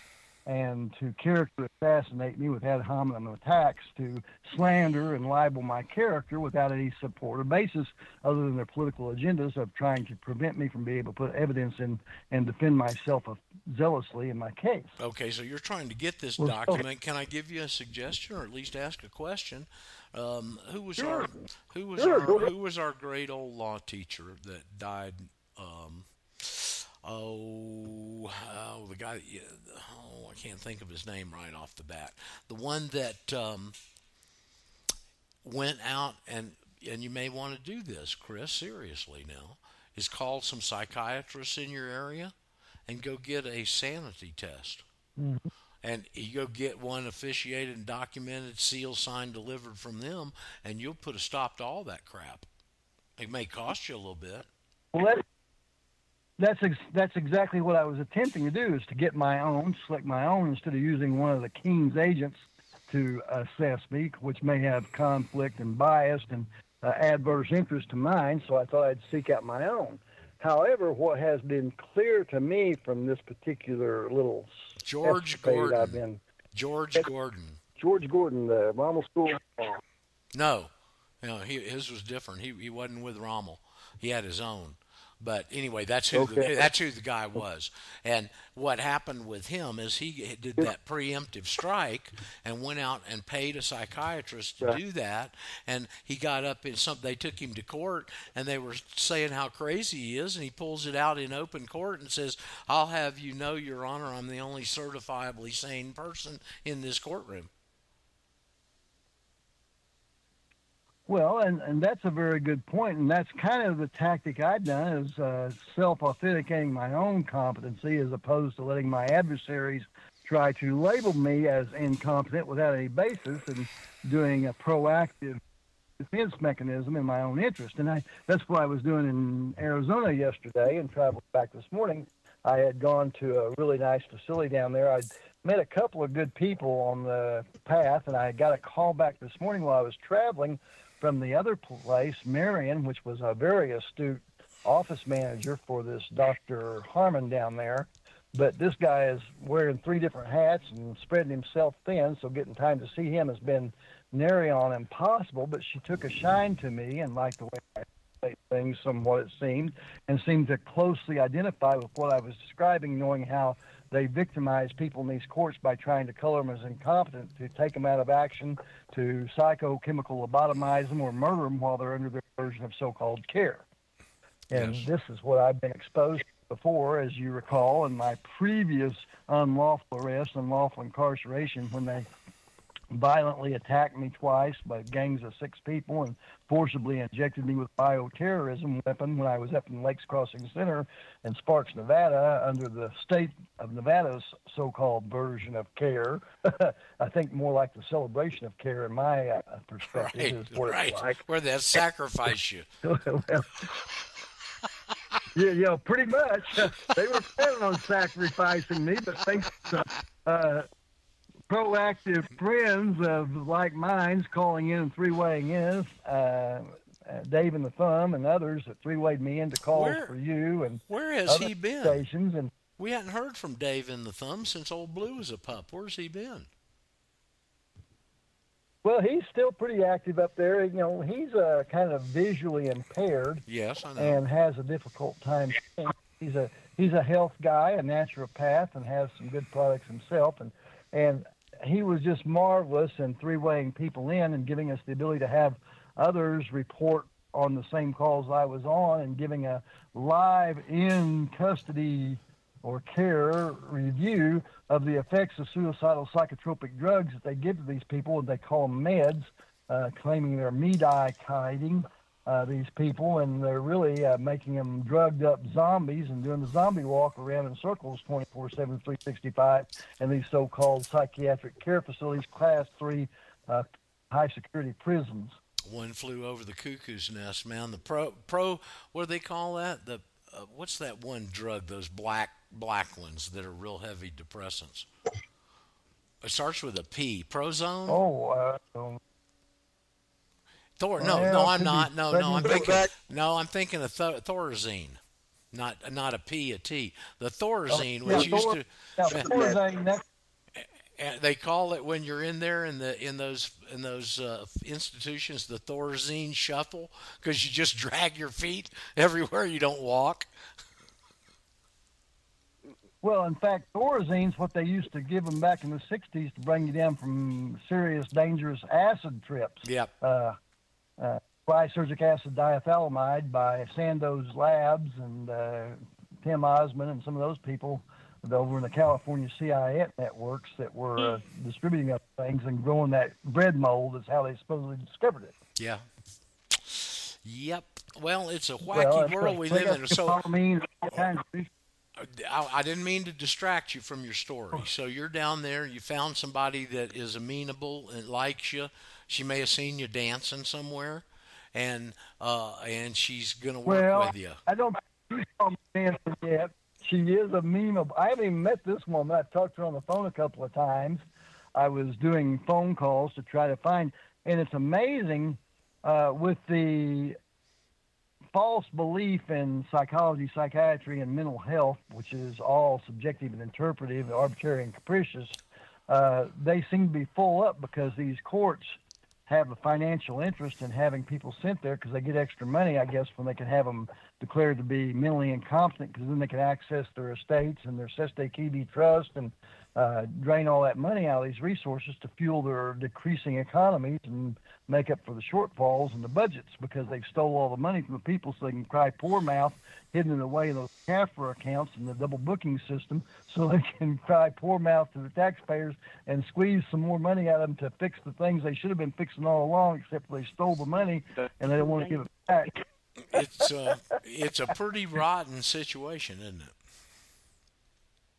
and to character assassinate me with ad hominem attacks, to slander and libel my character without any support or basis other than their political agendas of trying to prevent me from being able to put evidence in and defend myself zealously in my case. Okay, so you're trying to get this Well, document. Can I give you a suggestion, or at least ask a question? Um, who was Sure. our who was Sure, our who was our great old law teacher that died? Um, oh, oh, the guy. Oh, I can't think of his name right off the bat. The one that um, went out and and you may want to do this, Chris. Seriously now, is call some psychiatrists in your area and go get a sanity test. And you go get one officiated and documented, sealed, signed, delivered from them, and you'll put a stop to all that crap. It may cost you a little bit. Well, that's ex- that's exactly what I was attempting to do is to get my own, select my own, instead of using one of the king's agents to assess me, which may have conflict and bias and uh, adverse interest to mine. So I thought I'd seek out my own. However, what has been clear to me from this particular little George Gordon. I've been George Gordon. George Gordon, the Rommel School. No, no, he, his was different. He he wasn't with Rommel. He had his own. But anyway, that's who Okay. the, that's who the guy was. And what happened with him is he did that preemptive strike and went out and paid a psychiatrist to Right. do that. And he got up in some. They took him to court and they were saying how crazy he is. And he pulls it out in open court and says, "I'll have you know, Your Honor, I'm the only certifiably sane person in this courtroom." Well, and, and that's a very good point, and that's kind of the tactic I've done is uh, self-authenticating my own competency as opposed to letting my adversaries try to label me as incompetent without any basis and doing a proactive defense mechanism in my own interest. And I, that's what I was doing in Arizona yesterday and traveled back this morning. I had gone to a really nice facility down there. I'd met a couple of good people on the path, and I got a call back this morning while I was traveling from the other place, Marion, which was a very astute office manager for this Dr. Harmon down there. But this guy is wearing three different hats and spreading himself thin, so getting time to see him has been nary on impossible. But she took a shine to me and liked the way I things, from what it seemed, and seemed to closely identify with what I was describing, knowing how they victimize people in these courts by trying to color them as incompetent, to take them out of action, to psychochemical lobotomize them or murder them while they're under their version of so-called care. And Yes. this is what I've been exposed to before, as you recall, in my previous unlawful arrest, unlawful incarceration, when they violently attacked me twice by gangs of six people and forcibly injected me with bioterrorism weapon when I was up in Lakes Crossing Center in Sparks, Nevada, under the state of Nevada's so-called version of care. [LAUGHS] I think more like the celebration of care in my uh, perspective Right, right. like. Where they sacrifice you. [LAUGHS] well, yeah, yeah, pretty much. [LAUGHS] they were planning on sacrificing me, but thanks to uh, proactive friends of like minds calling in and three-weighing in, uh, uh, Dave and the Thumb and others that three-wayed me into calls Where- for you and Where has other he been? stations. And We hadn't heard from Dave in the Thumb since Old Blue was a pup. Where's he been? well, he's still pretty active up there. You know, he's uh, kind of visually impaired. Yes, I know. and has a difficult time. He's a he's a health guy, a naturopath, and has some good products himself. And and he was just marvelous in three weighing people in and giving us the ability to have others report on the same calls I was on and giving a live in custody or care review of the effects of suicidal psychotropic drugs that they give to these people, and they call them meds, uh, claiming they're medicating uh, these people, and they're really uh, making them drugged up zombies and doing the zombie walk around in circles 24 7, 365 in these so called psychiatric care facilities, class three uh, high security prisons. One flew over the cuckoo's nest, man. The pro pro what do they call that? The uh, what's that one drug? Those black black ones that are real heavy depressants. It starts with a P. Prozone. Oh, uh, um, Thor. No, well, no, I'm not. No, no, I'm thinking. No, I'm thinking of th- Thorazine. Not not a P, a T. The Thorazine, Oh, yeah, which used Thor- to. now, [LAUGHS] Thorazine, And they call it when you're in there in the in those in those uh, institutions the Thorazine shuffle because you just [LAUGHS] drag your feet everywhere you don't walk. Well, in fact, Thorazine's what they used to give them back in the '60s to bring you down from serious, dangerous acid trips. Yep. Uh, uh, lysergic acid diethylamide by Sandoz Labs and uh, Tim Osmond and some of those people over in the California CIS networks that were uh, distributing up things and growing that bread mold. Is how they supposedly discovered it. Yeah. Yep. Well, it's a wacky well, world we live in. So scopolamine, all kinds of- I, I didn't mean to distract you from your story. So you're down there. You found somebody that is amenable and likes you. She may have seen you dancing somewhere, and uh, and she's gonna work Well, with you. I don't think she's on dancing yet. She is a meme. Of I haven't even met this woman. I've talked to her on the phone a couple of times. I was doing phone calls to try to find, and it's amazing uh, with the false belief in psychology, psychiatry, and mental health, which is all subjective and interpretive, arbitrary and capricious. Uh, they seem to be full up because these courts have a financial interest in having people sent there because they get extra money, I guess, when they can have them declared to be mentally incompetent because then they can access their estates and their cestui que trust and uh, drain all that money out of these resources to fuel their decreasing economies and make up for the shortfalls in the budgets because they've stole all the money from the people so they can cry poor mouth hidden away in those CAFR accounts and the double booking system so they [LAUGHS] can cry poor mouth to the taxpayers and squeeze some more money out of them to fix the things they should have been fixing all along except they stole the money and they don't want to give it back. It's uh, it's a pretty rotten situation, isn't it?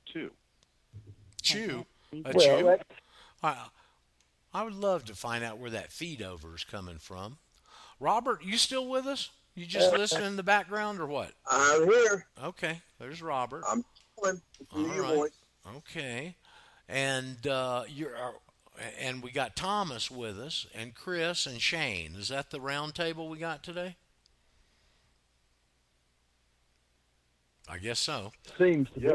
Two. Chew, a Well, chew. I, I would love to find out where that feed over is coming from. Robert, you still with us? You just listening in the background or what? I'm here. Okay, there's Robert. I'm calling. All Your right. voice. Okay, and uh, you're uh, and we got Thomas with us and Chris and Shane. Is that the round table we got today? I guess so. seems to be.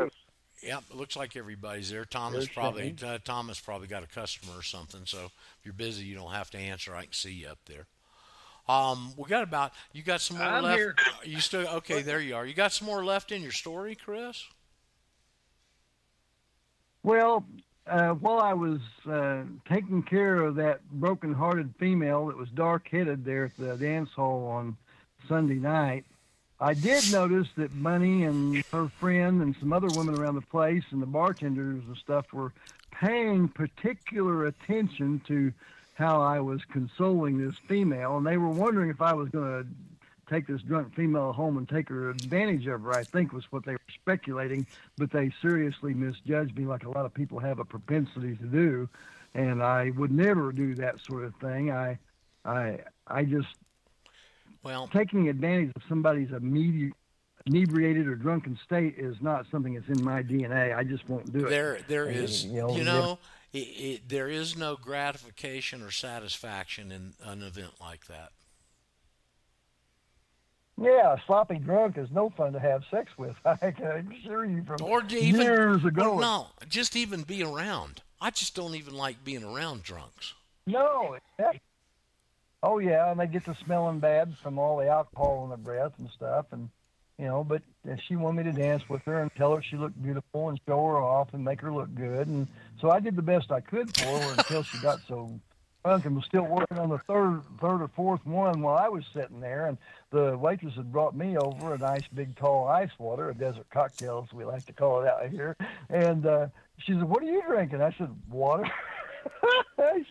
Yes. Yep, it looks like everybody's there. Thomas There's probably uh, Thomas probably got a customer or something. So if you're busy, you don't have to answer. I can see you up there. Um, we got about you got some more I'm left. here. You still okay? There you are. You got some more left in your story, Chris? Well, uh, while I was uh, taking care of that broken-hearted female that was dark-headed there at the dance hall on Sunday night, I did notice that Bunny and her friend and some other women around the place and the bartenders and stuff were paying particular attention to how I was consoling this female, and they were wondering if I was going to take this drunk female home and take her advantage of her. I think was what they were speculating, but they seriously misjudged me, like a lot of people have a propensity to do, and I would never do that sort of thing. I, I, I just Well, taking advantage of somebody's immediate inebriated or drunken state is not something that's in my DNA. I just won't do it. there there And, is you know, you know it, it, there is no gratification or satisfaction in an event like that. Yeah, a sloppy drunk is no fun to have sex with. [LAUGHS] I can assure you from Or even years ago. or no, just even be around. I just don't even like being around drunks. No. exactly. Oh yeah, and they get to smelling bad from all the alcohol in their breath and stuff, and you know. But she wanted me to dance with her and tell her she looked beautiful and show her off and make her look good, and so I did the best I could for her until she got so drunk and was still working on the third, third or fourth one while I was sitting there, and the waitress had brought me over a nice big tall ice water, a desert cocktail as we like to call it out here, and uh, she said, "What are you drinking?" I said, "Water." [LAUGHS]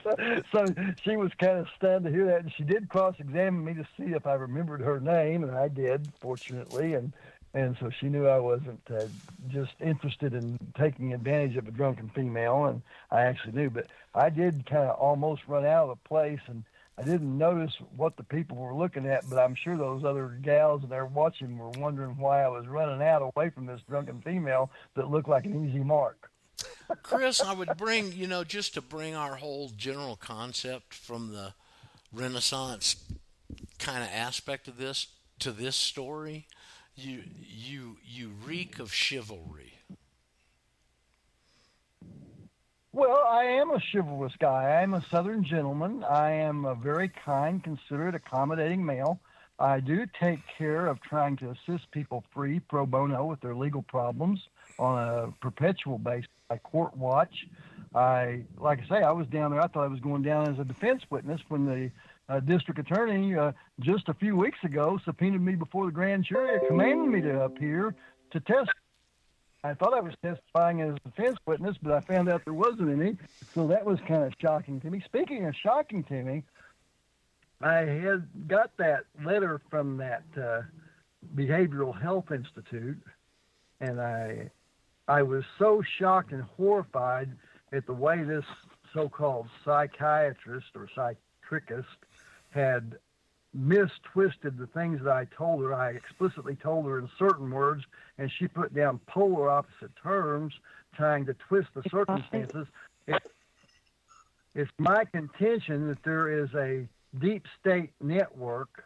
so, [LAUGHS] so she was kind of stunned to hear that, and she did cross-examine me to see if I remembered her name, and I did, fortunately, and and so she knew I wasn't uh, just interested in taking advantage of a drunken female, and I actually knew. But I did kind of almost run out of the place, and I didn't notice what the people were looking at, but I'm sure those other gals that are watching were wondering why I was running out away from this drunken female that looked like an easy mark. Chris, I would bring, you know, just to bring our whole general concept from the Renaissance kind of aspect of this to this story, you you you reek of chivalry. Well, I am a chivalrous guy. I am a Southern gentleman. I am a very kind, considerate, accommodating male. I do take care of trying to assist people free pro bono with their legal problems on a perpetual basis. I court watch. I, like I say, I was down there. I thought I was going down as a defense witness when the uh, district attorney uh, just a few weeks ago subpoenaed me before the grand jury, commanding me to appear to test. I thought I was testifying as a defense witness, but I found out there wasn't any. So that was kind of shocking to me. Speaking of shocking to me, I had got that letter from that uh, Behavioral Health Institute, and I I was so shocked and horrified at the way this so-called psychiatrist or psychiatrist had mistwisted the things that I told her. I explicitly told her in certain words, and she put down polar opposite terms, trying to twist the circumstances. It, it's my contention that there is a deep state network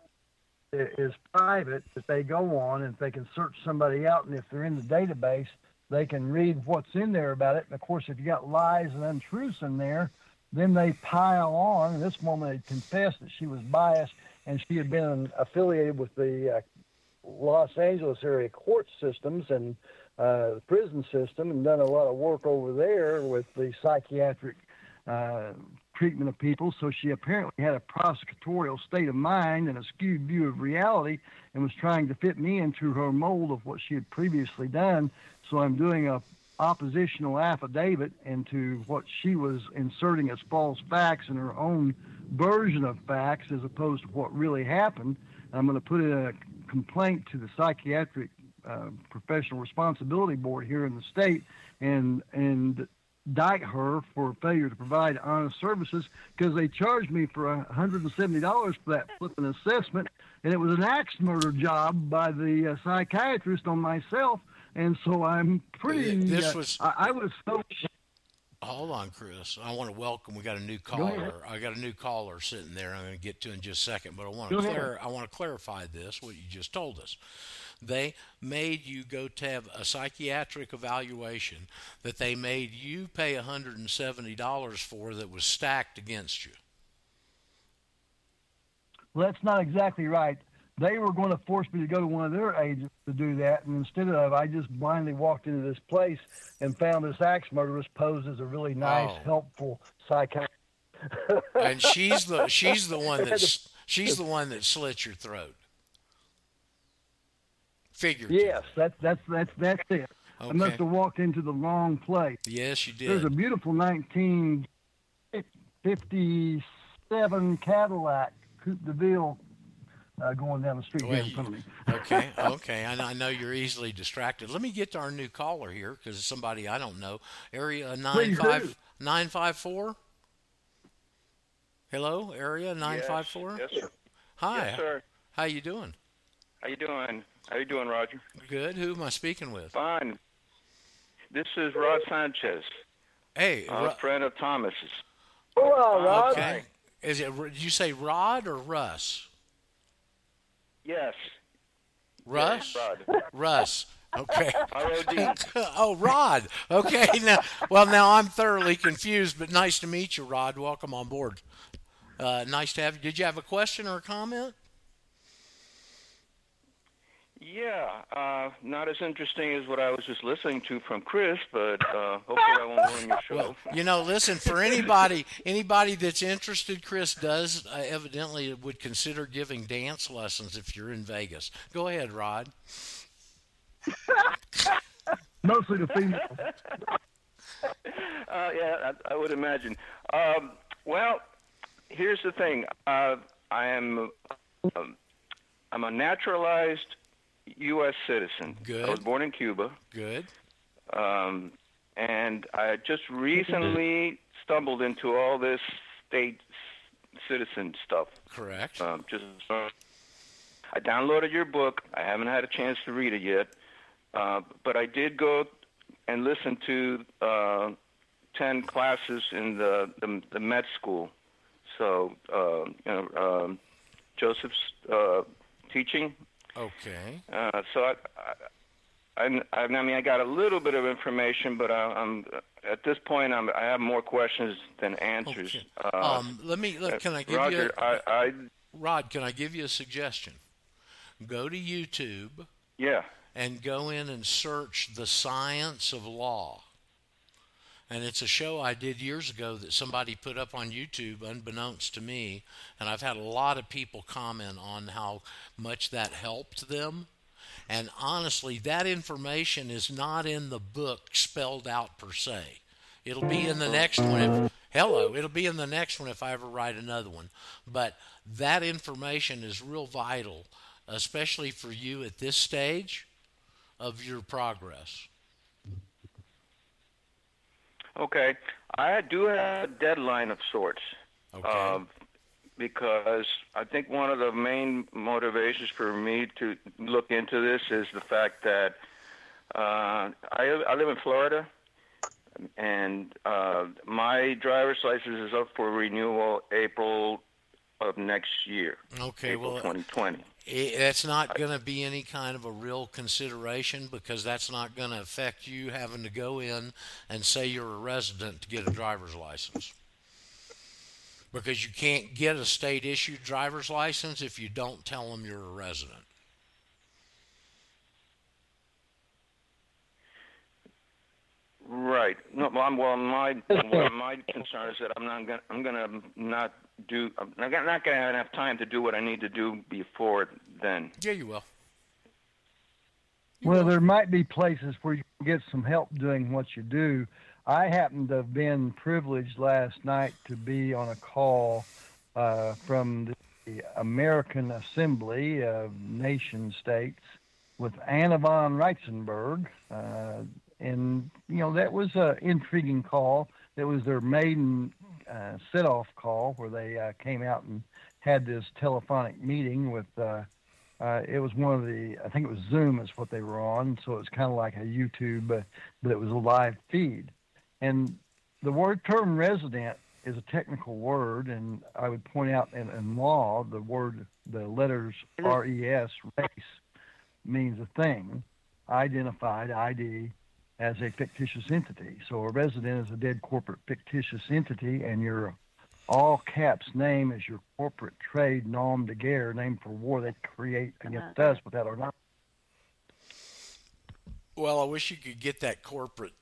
that is private that they go on and they can search somebody out, and if they're in the database, they can read what's in there about it. And of course, if you got lies and untruths in there, then they pile on. This woman had confessed that she was biased and she had been affiliated with the uh, Los Angeles area court systems and uh, prison system and done a lot of work over there with the psychiatric uh, treatment of people. So she apparently had a prosecutorial state of mind and a skewed view of reality and was trying to fit me into her mold of what she had previously done. So I'm doing a oppositional affidavit into what she was inserting as false facts in her own version of facts as opposed to what really happened. I'm going to put in a complaint to the psychiatric uh, professional responsibility board here in the state and and indict her for failure to provide honest services because they charged me for $170 for that flipping assessment and it was an axe murder job by the uh, psychiatrist on myself and so I'm pretty. This uh, was- I, I was so. Hold on, Chris. I want to welcome. We got a new caller. I got a new caller sitting there. I'm going to get to in just a second, but I want to Go clear. I want to clarify this. What you just told us. They made you go to have a psychiatric evaluation that they made you pay $170 for that was stacked against you. Well, that's not exactly right. They were going to force me to go to one of their agents to do that, and instead of, I just blindly walked into this place and found this axe murderess posed as a really nice, Oh. helpful psychiatrist. And she's the [LAUGHS] she's the one that's she's the one that slit your throat. Figure. Yes, that's that's that's that's it. I must have walked into the wrong place. Yes, you did. There's a beautiful 1957 Cadillac Coupe de Ville uh, going down the street here in front of me. okay, [LAUGHS] okay. I know, I know you're easily distracted. Let me get to our new caller here because it's somebody I don't know. Area nine Please five do. nine five four. Hello, area nine five four. Yes, sir. Hi. Yes, sir. How you doing? How you doing? How you doing, Roger? Good. Who am I speaking with? Fine. This is Rod Sanchez, Hey, a Ro- friend of Thomas's. Hello, Rod. okay. Is it? Did you say Rod or Russ? Yes. Russ. Rod. Russ. Okay. R-O-D. [LAUGHS] oh, Rod. Okay. Now, well, now I'm thoroughly confused, but nice to meet you, Rod. Welcome on board. Uh, nice to have you. Did you have a question or a comment? Yeah, uh, not as interesting as what I was just listening to from Chris, but uh, hopefully I won't ruin your [LAUGHS] show. Well, you know, listen. For anybody, anybody that's interested, Chris does uh, evidently would consider giving dance lessons if you're in Vegas. Go ahead, Rod. [LAUGHS] Mostly the females. [LAUGHS] Uh, yeah, I, I would imagine. Um, well, here's the thing. Uh, I am um, I'm a naturalized U.S. citizen. Good. I was born in Cuba, Good. um, and I just recently stumbled into all this state citizen stuff. Correct. Um, just uh, I downloaded your book. I haven't had a chance to read it yet, uh, but I did go and listen to uh, ten classes in the the, the med school. So uh, you know um, Joseph's uh, teaching. Okay. Uh, so I, I I, I mean, I got a little bit of information, but I, I'm at this point. I'm, I have more questions than answers. Okay. Uh, um, let me. Let, can I give Roger, you? I, I, Rod, can I give you a suggestion? Go to YouTube yeah, and go in and search the science of law. And it's a show I did years ago that somebody put up on YouTube, unbeknownst to me. And I've had a lot of people comment on how much that helped them. And honestly, that information is not in the book spelled out per se. It'll be in the next one. If, hello, it'll be in the next one if I ever write another one. But that information is real vital, especially for you at this stage of your progress. Okay. I do have a deadline of sorts. Okay. Um, because I think one of the main motivations for me to look into this is the fact that uh, I, I live in Florida, and uh, my driver's license is up for renewal April of next year, okay, April well, 2020. I- that's not going to be any kind of a real consideration because that's not going to affect you having to go in and say you're a resident to get a driver's license. Because you can't get a state issued driver's license if you don't tell them you're a resident. Right. No, well, I'm, well, my well, my concern is that I'm not gonna I'm gonna not do I'm not gonna not gonna have enough time to do what I need to do before then. Yeah, you will. You Well, will. there might be places where you can get some help doing what you do. I happened to have been privileged last night to be on a call uh, from the American Assembly of Nation States with Anna von Reitzenberg. Uh, and, you know, that was an intriguing call. It was their maiden uh, sit off call where they uh, came out and had this telephonic meeting with. Uh, uh, it was one of the, I think it was Zoom is what they were on, so it was kind of like a YouTube, uh, but it was a live feed. And the word term resident is a technical word, and I would point out in, in law, the word, the letters R E S, race, means a thing, identified, ID, as a fictitious entity. So a resident is a dead corporate fictitious entity, and your all caps name is your corporate trade nom de guerre, name for war they create uh-huh. against us without our knowledge. Well, I wish you could get that corporate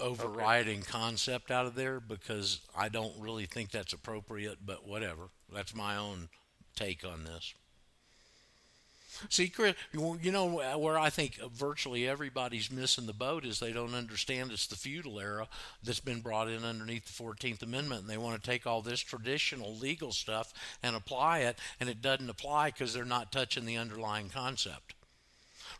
overriding concept out of there because I don't really think that's appropriate, but whatever. That's my own take on this. See, Chris, you know where I think virtually everybody's missing the boat is they don't understand it's the feudal era that's been brought in underneath the 14th Amendment, and they want to take all this traditional legal stuff and apply it, and it doesn't apply because they're not touching the underlying concept.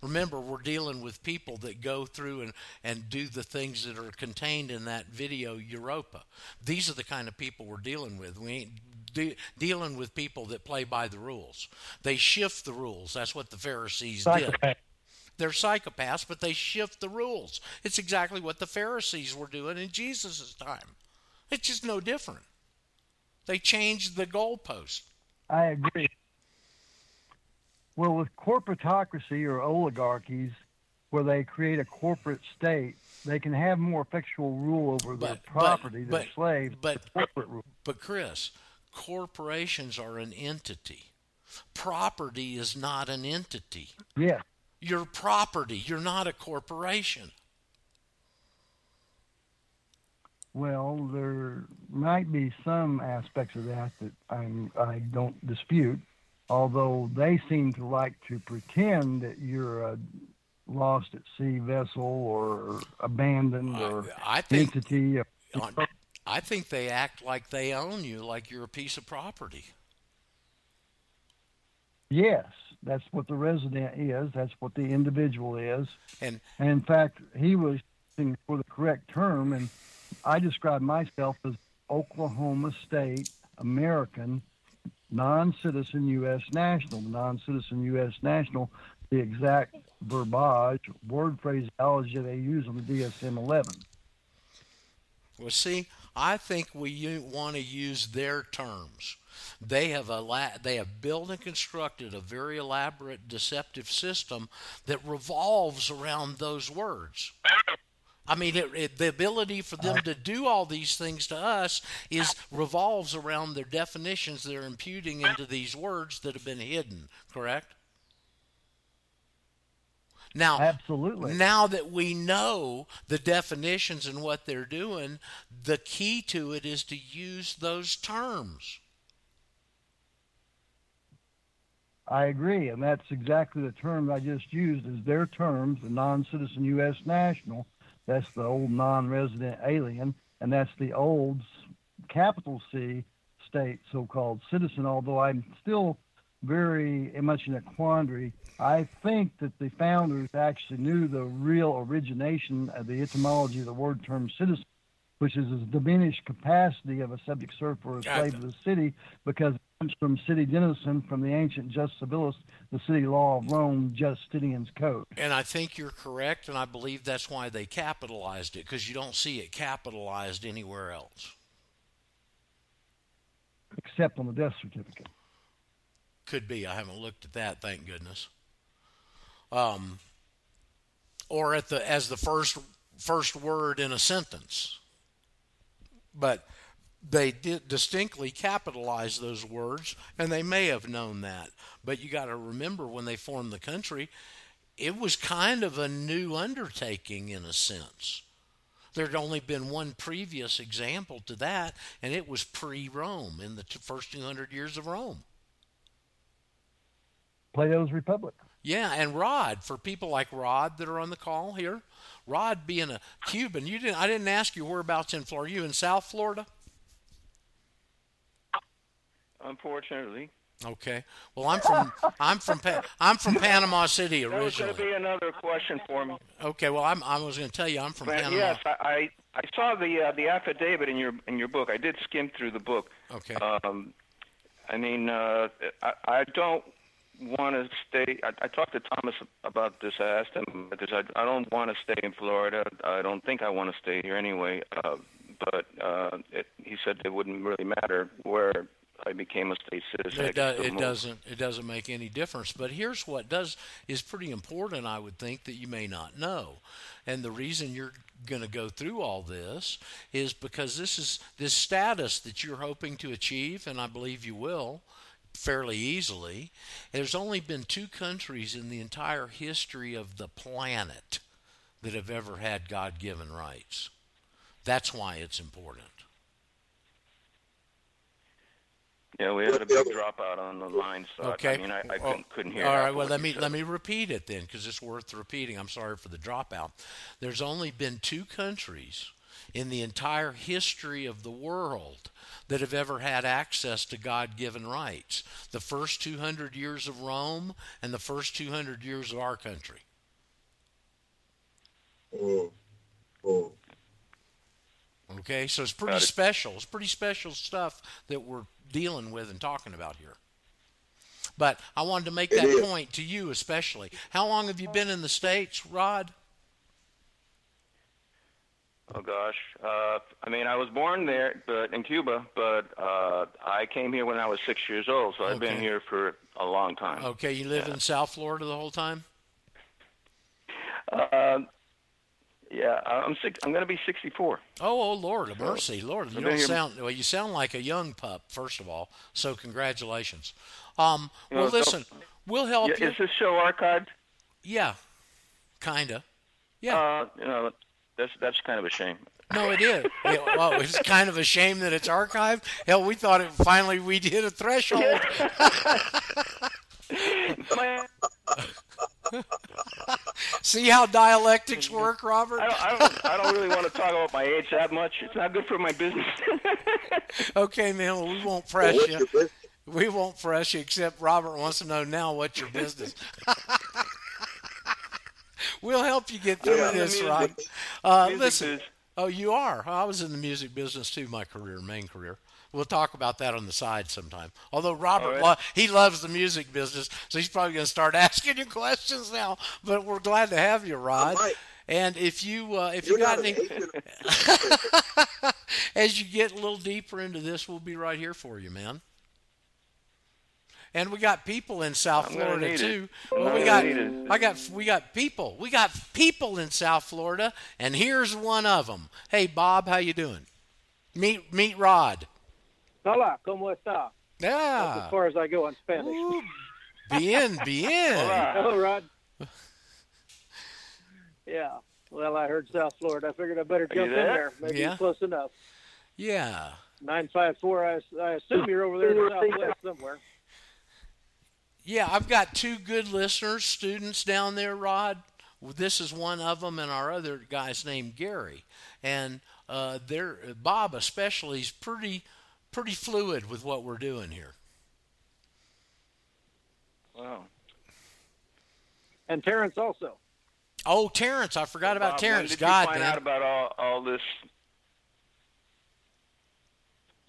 Remember, we're dealing with people that go through and, and do the things that are contained in that video Europa. These are the kind of people we're dealing with. We ain't de- dealing with people that play by the rules. They shift the rules. That's what the Pharisees did. They're psychopaths, but they shift the rules. It's exactly what the Pharisees were doing in Jesus' time. It's just no different. They changed the goalpost. I agree. Well, with corporatocracy or oligarchies, where they create a corporate state, they can have more effectual rule over their But- but- property than but- slaves. but- the corporate rule. But Chris, corporations are an entity. Property is not an entity. Yes. You're property. You're not a corporation. Well, there might be some aspects of that that I'm, I don't dispute, although they seem to like to pretend that you're a lost at sea vessel or abandoned or I think entity. I think they act like they own you, like you're a piece of property. Yes, that's what the resident is. That's what the individual is. And And in fact, he was for the correct term, and I describe myself as Oklahoma State American non-citizen U.S. national. Non-citizen U.S. national, the exact verbiage, word phraseology they use on the DSM-11. well, see, I think we want to use their terms. They have they have built and constructed a very elaborate deceptive system that revolves around those words. I mean, it, it, the ability for them to do all these things to us is revolves around their definitions they're imputing into these words that have been hidden. Correct? Now, Absolutely. now that we know the definitions and what they're doing, the key to it is to use those terms. I agree, and that's exactly the term I just used is their terms, the non-citizen U.S. national. That's the old non-resident alien, and that's the old capital C state so-called citizen. Although I'm still very much in a quandary. I think that the founders actually knew the real origination of the etymology of the word term citizen, which is a diminished capacity of a subject serf or a slave of the city, because it comes from city denizen, from the ancient jus civilis, the city law of Rome, Justinian's code. And I think you're correct, and I believe that's why they capitalized it, because you don't see it capitalized anywhere else. Except on the death certificate. Could be. I haven't looked at that, thank goodness. Um, or at the as the first first word in a sentence. But they did distinctly capitalize those words, and they may have known that. But you got to remember when they formed the country, it was kind of a new undertaking in a sense. There'd only been one previous example to that, and it was pre Rome in the first 200 years of Rome. Plato's Republic. Yeah, and Rod, for people like Rod that are on the call here, Rod being a Cuban, you didn't I didn't ask you whereabouts in Florida. You in South Florida? Unfortunately. Okay. Well, I'm from I'm from pa- I'm from Panama City originally. That was going to be another question for me. Okay. Well, I'm I was going to tell you I'm from But Panama. yes, I, I I saw the uh, the affidavit in your in your book. I did skim through the book. Okay. Um, I mean, uh, I, I don't want to stay. I, I talked to Thomas about this. I asked him because I, I don't want to stay in Florida. I don't think I want to stay here anyway. Uh, but uh, it, he said it wouldn't really matter where I became a state citizen. It, do, it doesn't. It doesn't make any difference. But here's what does is pretty important. I would think that you may not know, and the reason you're going to go through all this is because this is this status that you're hoping to achieve, and I believe you will fairly easily. There's only been two countries in the entire history of the planet that have ever had God-given rights. That's why it's important. Yeah, we had a big dropout on the line, so Okay. I mean, I, I couldn't, couldn't hear. All half Well, let me said. let me repeat it then, because it's worth repeating. I'm sorry for the dropout. There's only been two countries in the entire history of the world that have ever had access to God-given rights: the first 200 years of Rome and the first 200 years of our country. Mm. Mm. Okay, so it's pretty special. It's pretty special stuff that we're dealing with and talking about here. But I wanted to make that point to you especially. How long have you been in the states, Rod? Oh gosh, uh, I mean, I was born there, but in Cuba, but uh, I came here when I was six years old, so I've been here for a long time. Okay, you live in South Florida the whole time. Uh, yeah, I'm six. I'm going to be 64. Oh, oh, Lord of mercy, Lord! You don't sound well. You sound like a young pup. First of all, so congratulations. Um, well, know, listen, we'll help Yeah, you. is this show archived? Yeah, kinda. Yeah. Uh, you know, that's that's kind of a shame. No, it is. It, well, it's kind of a shame that it's archived. Hell, we thought it finally we hit a threshold. [LAUGHS] See how dialectics work, Robert? I don't, I don't, I don't really want to talk about my age that much. It's not good for my business. [LAUGHS] Okay, man. Well, we won't press What's you. We won't press you, except Robert wants to know now what's your business. [LAUGHS] we'll help you get through the this, Rod. Uh, listen. biz. Oh, you are. I was in the music business too. My career, main career. We'll talk about that on the side sometime. Although Robert, right. lo- he loves the music business, so he's probably going to start [LAUGHS] asking you questions now. But we're glad to have you, Rod. And if you uh, if You're you got any, [LAUGHS] [LAUGHS] as you get a little deeper into this, we'll be right here for you, man. And we got people in South I'm Florida too. I'm Well, we got. I got we got people. We got people in South Florida, and here's one of them. Hey, Bob, how you doing? Meet meet Rod. Hola, ¿cómo está? That's as far as I go in Spanish. Ooh, Bien, [LAUGHS] bien. Hello, Rod. [LAUGHS] yeah. Well, I heard South Florida. I figured I better Are you jump in there? there. Maybe Yeah. it's close enough. Yeah. Nine five four. I, I assume you're over there in the Southwest somewhere. Yeah, I've got two good listeners, students down there, Rod. This is one of them, and our other guy's named Gary. And uh, they're, Bob, especially, is pretty, pretty fluid with what we're doing here. Wow. And Terrence also. Oh, Terrence, I forgot about Bob, Terrence. When did God, you find man. out about all, all this?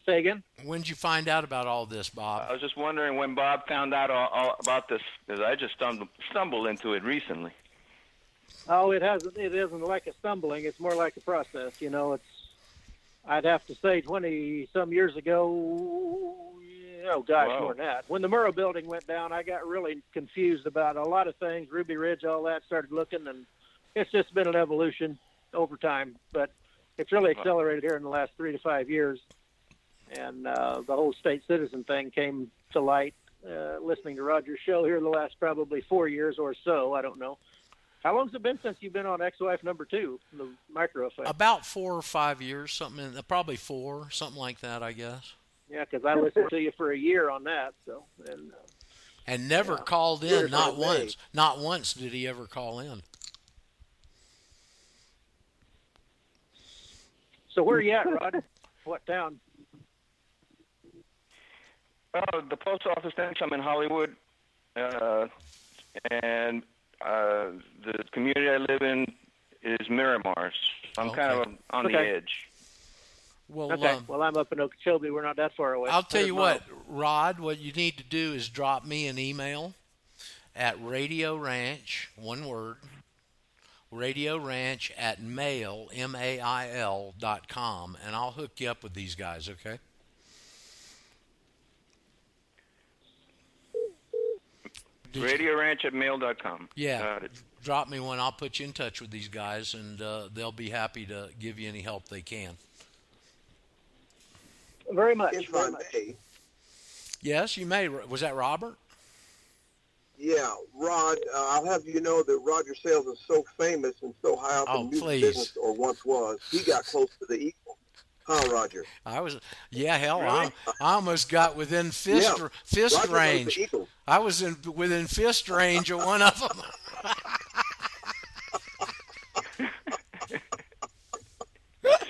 Say again. When did you find out about all this, Bob? I was just wondering when Bob found out all, all about this, because I just stumbled, stumbled into it recently. Oh, it hasn't. It isn't like a stumbling. It's more like a process. You know, it's. I'd have to say, twenty some years ago. Oh gosh, Wow. more than that. When the Murrah building went down, I got really confused about a lot of things. Ruby Ridge, all that. Started looking, and it's just been an evolution over time. But it's really accelerated here in the last three to five years, and uh, the whole state citizen thing came to light. Uh, listening to Roger's show here the last probably four years or so. I don't know. How long's it been since you've been on Ex-Wife number two, the micro effect? About four or five years, something, in, probably four, something like that, I guess. yeah, because I listened to you for a year on that. So, and uh, And never Yeah. called in, not once. Not once did he ever call in. so where are you at, Rod? what town? Oh, the post office thinks I'm in Hollywood, uh, and uh, the community I live in is Miramar. So I'm kind of on Okay. the edge. Well, Okay, um, well I'm up in Okeechobee. We're not that far away. I'll tell you 100 what, Rod, what you need to do is drop me an email at Radio Ranch, one word, Radio Ranch at mail, M A I L dot com, and I'll hook you up with these guys, okay? Did you- Radio Ranch at mail.com. Yeah. Got it. drop me one. I'll put you in touch with these guys, and uh, they'll be happy to give you any help they can. Very much. If Very much. may, Yes, you may. Was that Robert? yeah, Rod, uh, I'll have you know that Roger Sayles is so famous and so high up Oh, in music please. business, or once was. He got close to the equal. Huh, Roger? I was. Yeah, hell, Really? I, I almost got within fist Yeah. fist Roger range. I was in within fist range of one of them. [LAUGHS]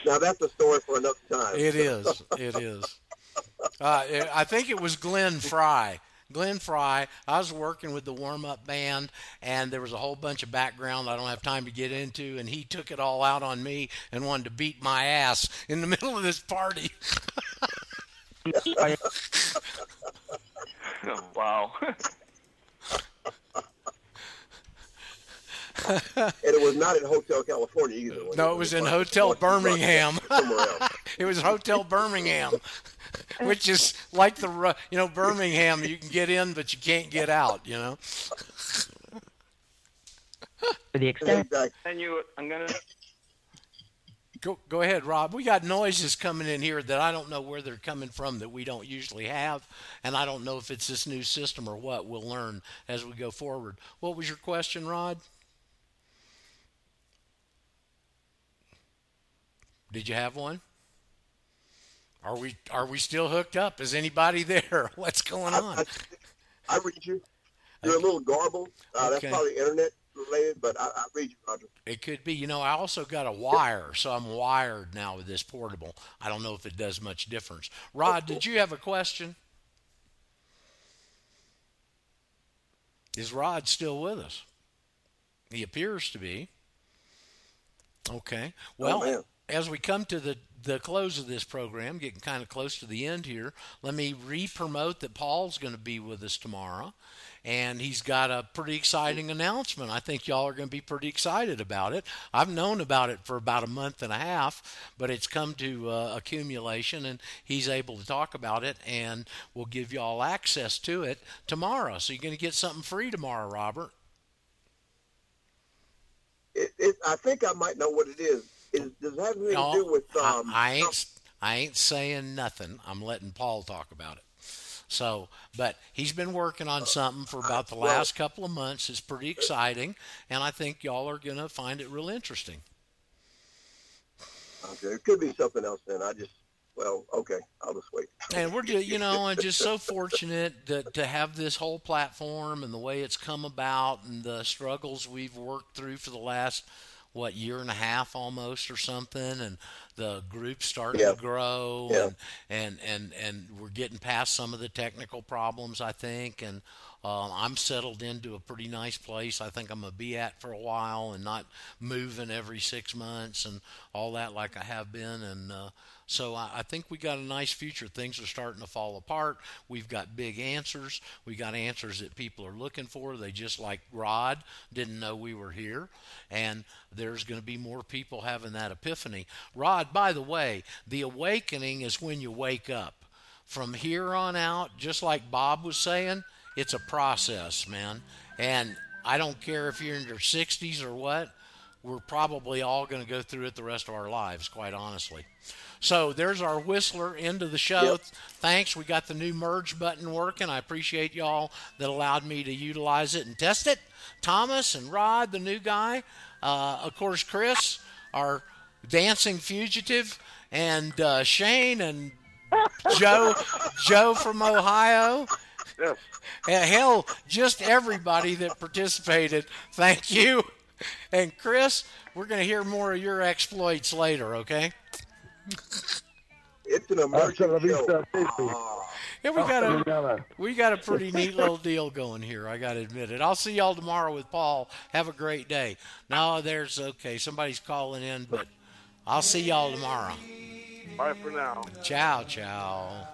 Now that's a story for another time. It is. It is. Uh, I think it was Glenn Frey. Glenn Frey. I was working with the warm up band, and there was a whole bunch of background I don't have time to get into, and he took it all out on me and wanted to beat my ass in the [LAUGHS] middle of this party. Oh, [LAUGHS] wow. [LAUGHS] And it was not in Hotel California either. No, it was in Hotel Birmingham. Somewhere else. it was Hotel Birmingham, [LAUGHS] which is like the you know Birmingham. You can get in, but you can't get out. You know. [LAUGHS] For the extent and you, I'm gonna. Go go ahead, Rob. We got noises coming in here that I don't know where they're coming from that we don't usually have, and I don't know if it's this new system or what. We'll learn as we go forward. What was your question, Rod? Did you have one? Are we are we still hooked up? Is anybody [LAUGHS] there? What's going on? I, I read you. You're a little garbled. Uh, Okay. That's probably internet related, but I, I read you, Roger. It could be. You know, I also got a wire, so I'm wired now with this portable. I don't know if it does much difference. Rod, did you have a question? Is Rod still with us? He appears to be. Okay. Well, man. as we come to the the close of this program, getting kind of close to the end here, let me re-promote that Paul's going to be with us tomorrow, and he's got a pretty exciting announcement. I think y'all are going to be pretty excited about it. I've known about it for about a month and a half, but it's come to uh, accumulation, and he's able to talk about it, and we'll give y'all access to it tomorrow. So you're going to get something free tomorrow, Robert. It, it, I think I might know what it is. Is does it have anything No, to do with? I- Um, I, ain't I ain't saying nothing. I'm letting Paul talk about it. So, but he's been working on something for about the last couple of months. It's pretty exciting, and I think y'all are gonna find it real interesting. okay, it could be something else. Then I just well, okay, I'll just wait. And we're just, you know, and just so [LAUGHS] fortunate that to have this whole platform and the way it's come about and the struggles we've worked through for the last what year and a half almost or something and the group starting Yeah. to grow Yeah. and, and and and we're getting past some of the technical problems I think and uh, I'm settled into a pretty nice place I think I'm gonna be at for a while and not moving every six months and all that like I have been and uh, so I, I think we got a nice future. Things are starting to fall apart. We've got big answers. We got answers that people are looking for. They just like Rod didn't know we were here, and there's going to be more people having that epiphany. Rod, by the way, the awakening is when you wake up. From here on out, just like Bob was saying, it's a process, man. And I don't care if you're in your 60s or what we're probably all going to go through it the rest of our lives, quite honestly. So there's our whistler into the show. Yep. Thanks. We got the new merge button working. I appreciate y'all that allowed me to utilize it and test it. Thomas and Rod, the new guy. Uh, of course, Chris, our dancing fugitive, and uh, Shane and Joe, [LAUGHS] Joe from Ohio. Yes. [LAUGHS] Hell, just everybody that participated. Thank you. And Chris, we're going to hear more of your exploits later, okay? It's an show. Yeah, we got a we got a pretty neat little deal going here. I got to admit it. I'll see y'all tomorrow with Paul. Have a great day. No, there's okay. Somebody's calling in, but I'll see y'all tomorrow. Bye for now. Ciao, ciao.